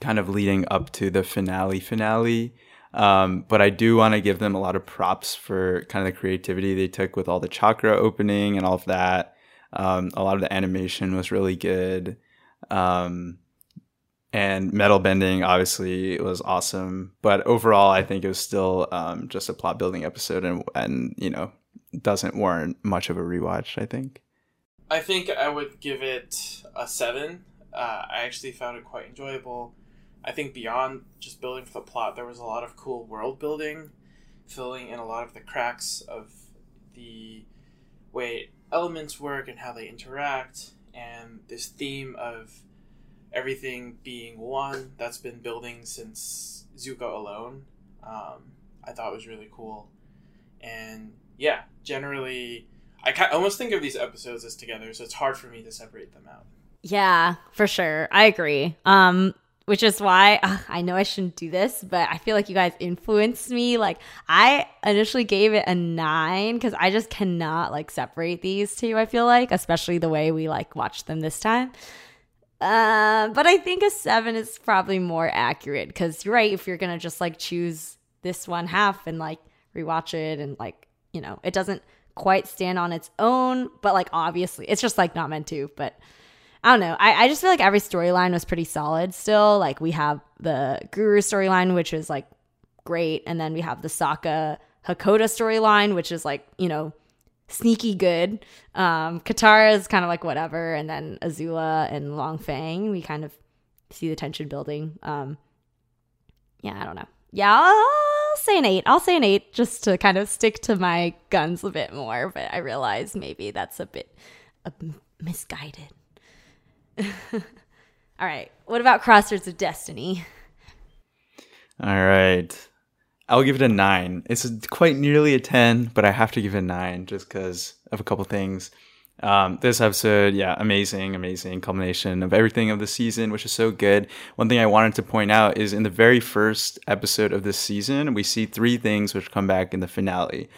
kind of leading up to the finale finale. Um, but I do want to give them a lot of props for kind of the creativity they took with all the chakra opening and all of that. Um, a lot of the animation was really good. Um, and metal bending obviously was awesome but overall i think it was still um, just a plot building episode and, and you know doesn't warrant much of a rewatch i think I think I would give it a seven. Uh, I actually found it quite enjoyable. I think beyond just building for the plot, there was a lot of cool world building, filling in a lot of the cracks of the way elements work and how they interact, and this theme of everything being one that's been building since Zuko alone. Um, I thought was really cool, and yeah, generally, I almost think of these episodes as together, so it's hard for me to separate them out. Yeah, for sure. I agree. Um, which is why I know I shouldn't do this, but I feel like you guys influenced me. Like I initially gave it a nine because I just cannot like separate these two. I feel like, especially the way we like watched them this time. Uh, but I think a seven is probably more accurate because you're right. If you're gonna just like choose this one half and like rewatch it and like you know it doesn't quite stand on its own, but like obviously it's just like not meant to. But I don't know. I, I just feel like every storyline was pretty solid still. Like we have the Guru storyline, which is like great, and then we have the Sokka Hakoda storyline, which is like, you know, sneaky good. Um, Katara is kind of like whatever, and then Azula and Long Feng, we kind of see the tension building. Um, yeah, I don't know. Yeah, I'll, say an eight. I'll say an eight just to kind of stick to my guns a bit more, but I realize maybe that's a bit uh, misguided. All right, what about Crossroads of Destiny? All right. I'll give it a nine. It's quite nearly a 10, but I have to give it a nine just because of a couple things. Um, this episode, yeah, amazing, amazing culmination of everything of the season, which is so good. One thing I wanted to point out is in the very first episode of this season, we see three things which come back in the finale.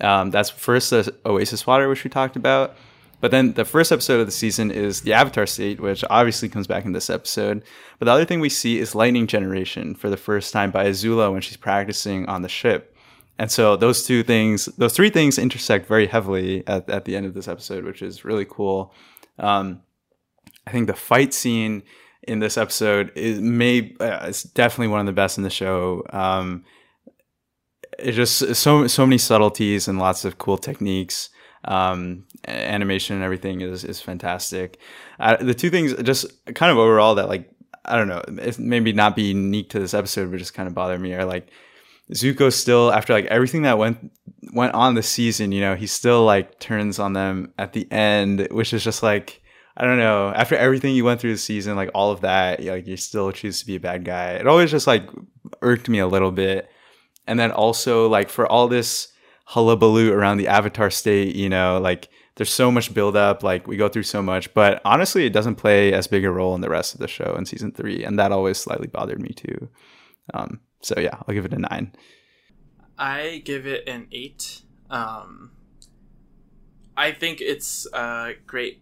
Um, that's first the Oasis water, which we talked about. But then the first episode of the season is the Avatar state, which obviously comes back in this episode. But the other thing we see is lightning generation for the first time by Azula when she's practicing on the ship. And so those two things, those three things intersect very heavily at, at the end of this episode, which is really cool. Um, I think the fight scene in this episode is may uh, definitely one of the best in the show. Um, it's just so so many subtleties and lots of cool techniques um, animation and everything is is fantastic. Uh, the two things, just kind of overall, that like I don't know, maybe not be unique to this episode, but just kind of bother me are like Zuko still after like everything that went went on this season, you know, he still like turns on them at the end, which is just like I don't know. After everything you went through the season, like all of that, like you still choose to be a bad guy. It always just like irked me a little bit. And then also like for all this hullabaloo around the Avatar state, you know, like there's so much buildup, like we go through so much, but honestly, it doesn't play as big a role in the rest of the show in season three, and that always slightly bothered me too. Um, so yeah, I'll give it a nine. I give it an eight. Um, I think it's a great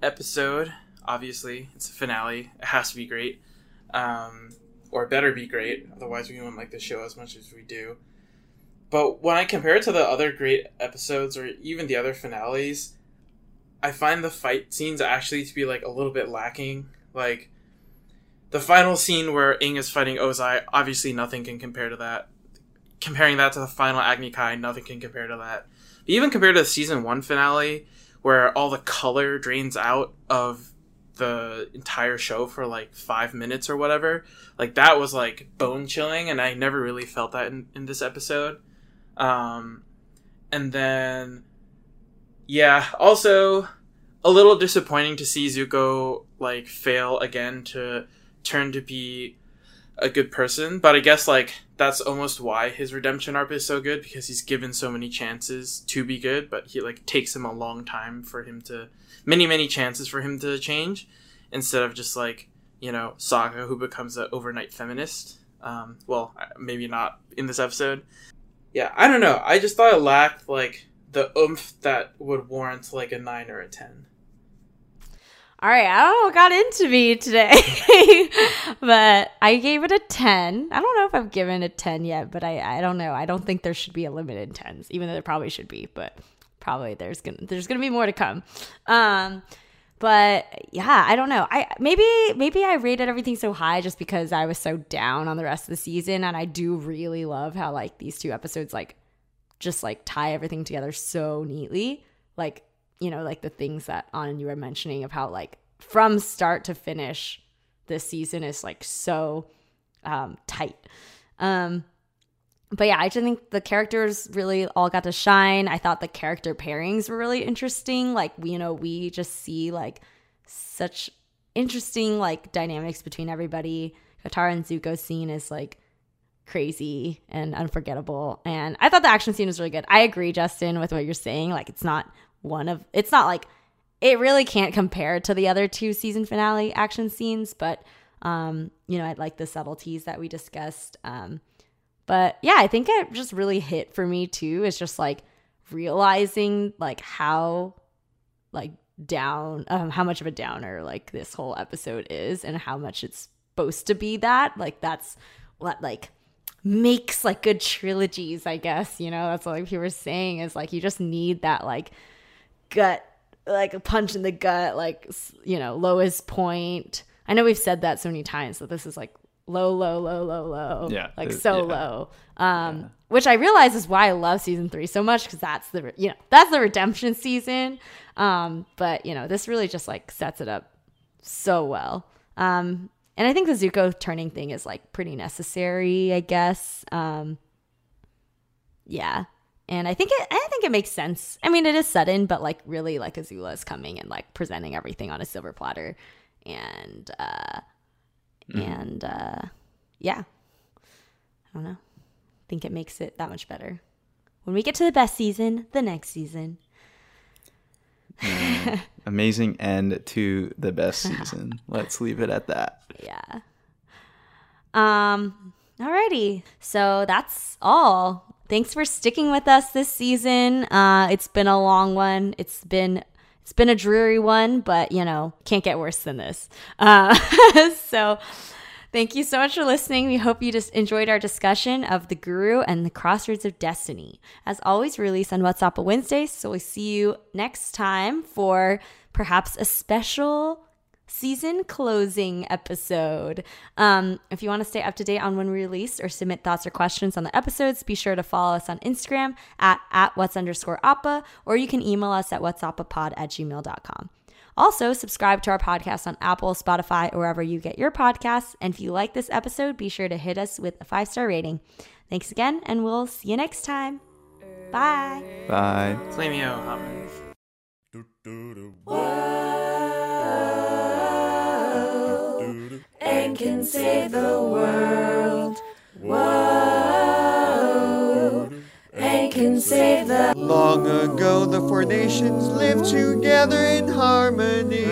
episode. Obviously, it's a finale. It has to be great, um, or better be great. Otherwise, we won't like the show as much as we do. But when I compare it to the other great episodes or even the other finales, I find the fight scenes actually to be like a little bit lacking. Like the final scene where Aang is fighting Ozai, obviously nothing can compare to that. Comparing that to the final Agni Kai, nothing can compare to that. But even compared to the season one finale, where all the color drains out of the entire show for like five minutes or whatever, like that was like bone chilling, and I never really felt that in, in this episode. Um, and then, yeah, also a little disappointing to see Zuko like fail again to turn to be a good person. But I guess like that's almost why his redemption arc is so good because he's given so many chances to be good, but he like takes him a long time for him to many many chances for him to change instead of just like you know Sokka who becomes an overnight feminist. Um, well, maybe not in this episode, yeah, I don't know. I just thought it lacked like the oomph that would warrant like a nine or a ten. All right, I don't know what got into me today, but I gave it a 10. I don't know if I've given a 10 yet, but I, I don't know. I don't think there should be a limit in 10s, even though there probably should be, but probably there's gonna there's gonna be more to come. Um, but yeah, I don't know. I maybe maybe I rated everything so high just because I was so down on the rest of the season, and I do really love how like these two episodes like just like tie everything together so neatly. Like you know, like the things that on you were mentioning of how like from start to finish, this season is like so um, tight. Um, but yeah, I just think the characters really all got to shine. I thought the character pairings were really interesting. Like, you know, we just see like such interesting like dynamics between everybody. Katara and Zuko scene is like crazy and unforgettable. And I thought the action scene was really good. I agree, Justin, with what you're saying. Like, it's not one of, it's not like, it really can't compare to the other two season finale action scenes, but, um, you know, I like the subtleties that we discussed. Um, but yeah, I think it just really hit for me too. It's just like realizing like how like down um how much of a downer like this whole episode is and how much it's supposed to be that. Like that's what like makes like good trilogies, I guess. You know, that's what like people were saying is like you just need that like gut like a punch in the gut, like you know, lowest point. I know we've said that so many times, so this is like low, low, low, low, low. Yeah. Like so yeah. low. Um, which I realize is why I love season three so much because that's the you know that's the redemption season. Um, but you know this really just like sets it up so well. Um, and I think the Zuko turning thing is like pretty necessary, I guess. Um, yeah, and I think it I think it makes sense. I mean, it is sudden, but like really, like Azula is coming and like presenting everything on a silver platter, and uh, and uh, yeah, I don't know. I think it makes it that much better. When we get to the best season, the next season. Amazing end to the best season. Let's leave it at that. Yeah. Um alrighty. So that's all. Thanks for sticking with us this season. Uh it's been a long one. It's been it's been a dreary one, but you know, can't get worse than this. Uh so Thank you so much for listening. We hope you just enjoyed our discussion of the Guru and the Crossroads of Destiny. As always, release on WhatsApp Wednesday. So we'll see you next time for perhaps a special season closing episode. Um, if you want to stay up to date on when we release or submit thoughts or questions on the episodes, be sure to follow us on Instagram at, at what's underscore appa, or you can email us at whatsappapod at gmail.com. Also, subscribe to our podcast on Apple, Spotify, or wherever you get your podcasts. And if you like this episode, be sure to hit us with a five star rating. Thanks again, and we'll see you next time. Bye. Bye. Flameo hot move. And can save the world. Whoa, and can save the Long ago, the four nations lived together in harmony.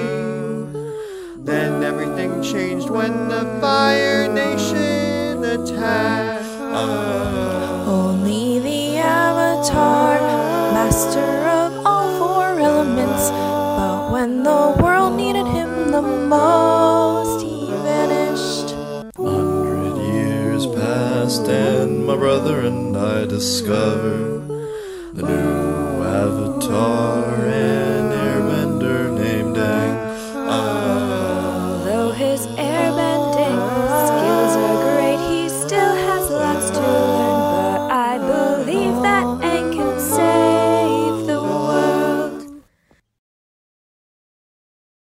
Then everything changed when the Fire Nation attacked. Only the Avatar, master of all four elements. But when the world needed him the most, my brother and I discovered the new avatar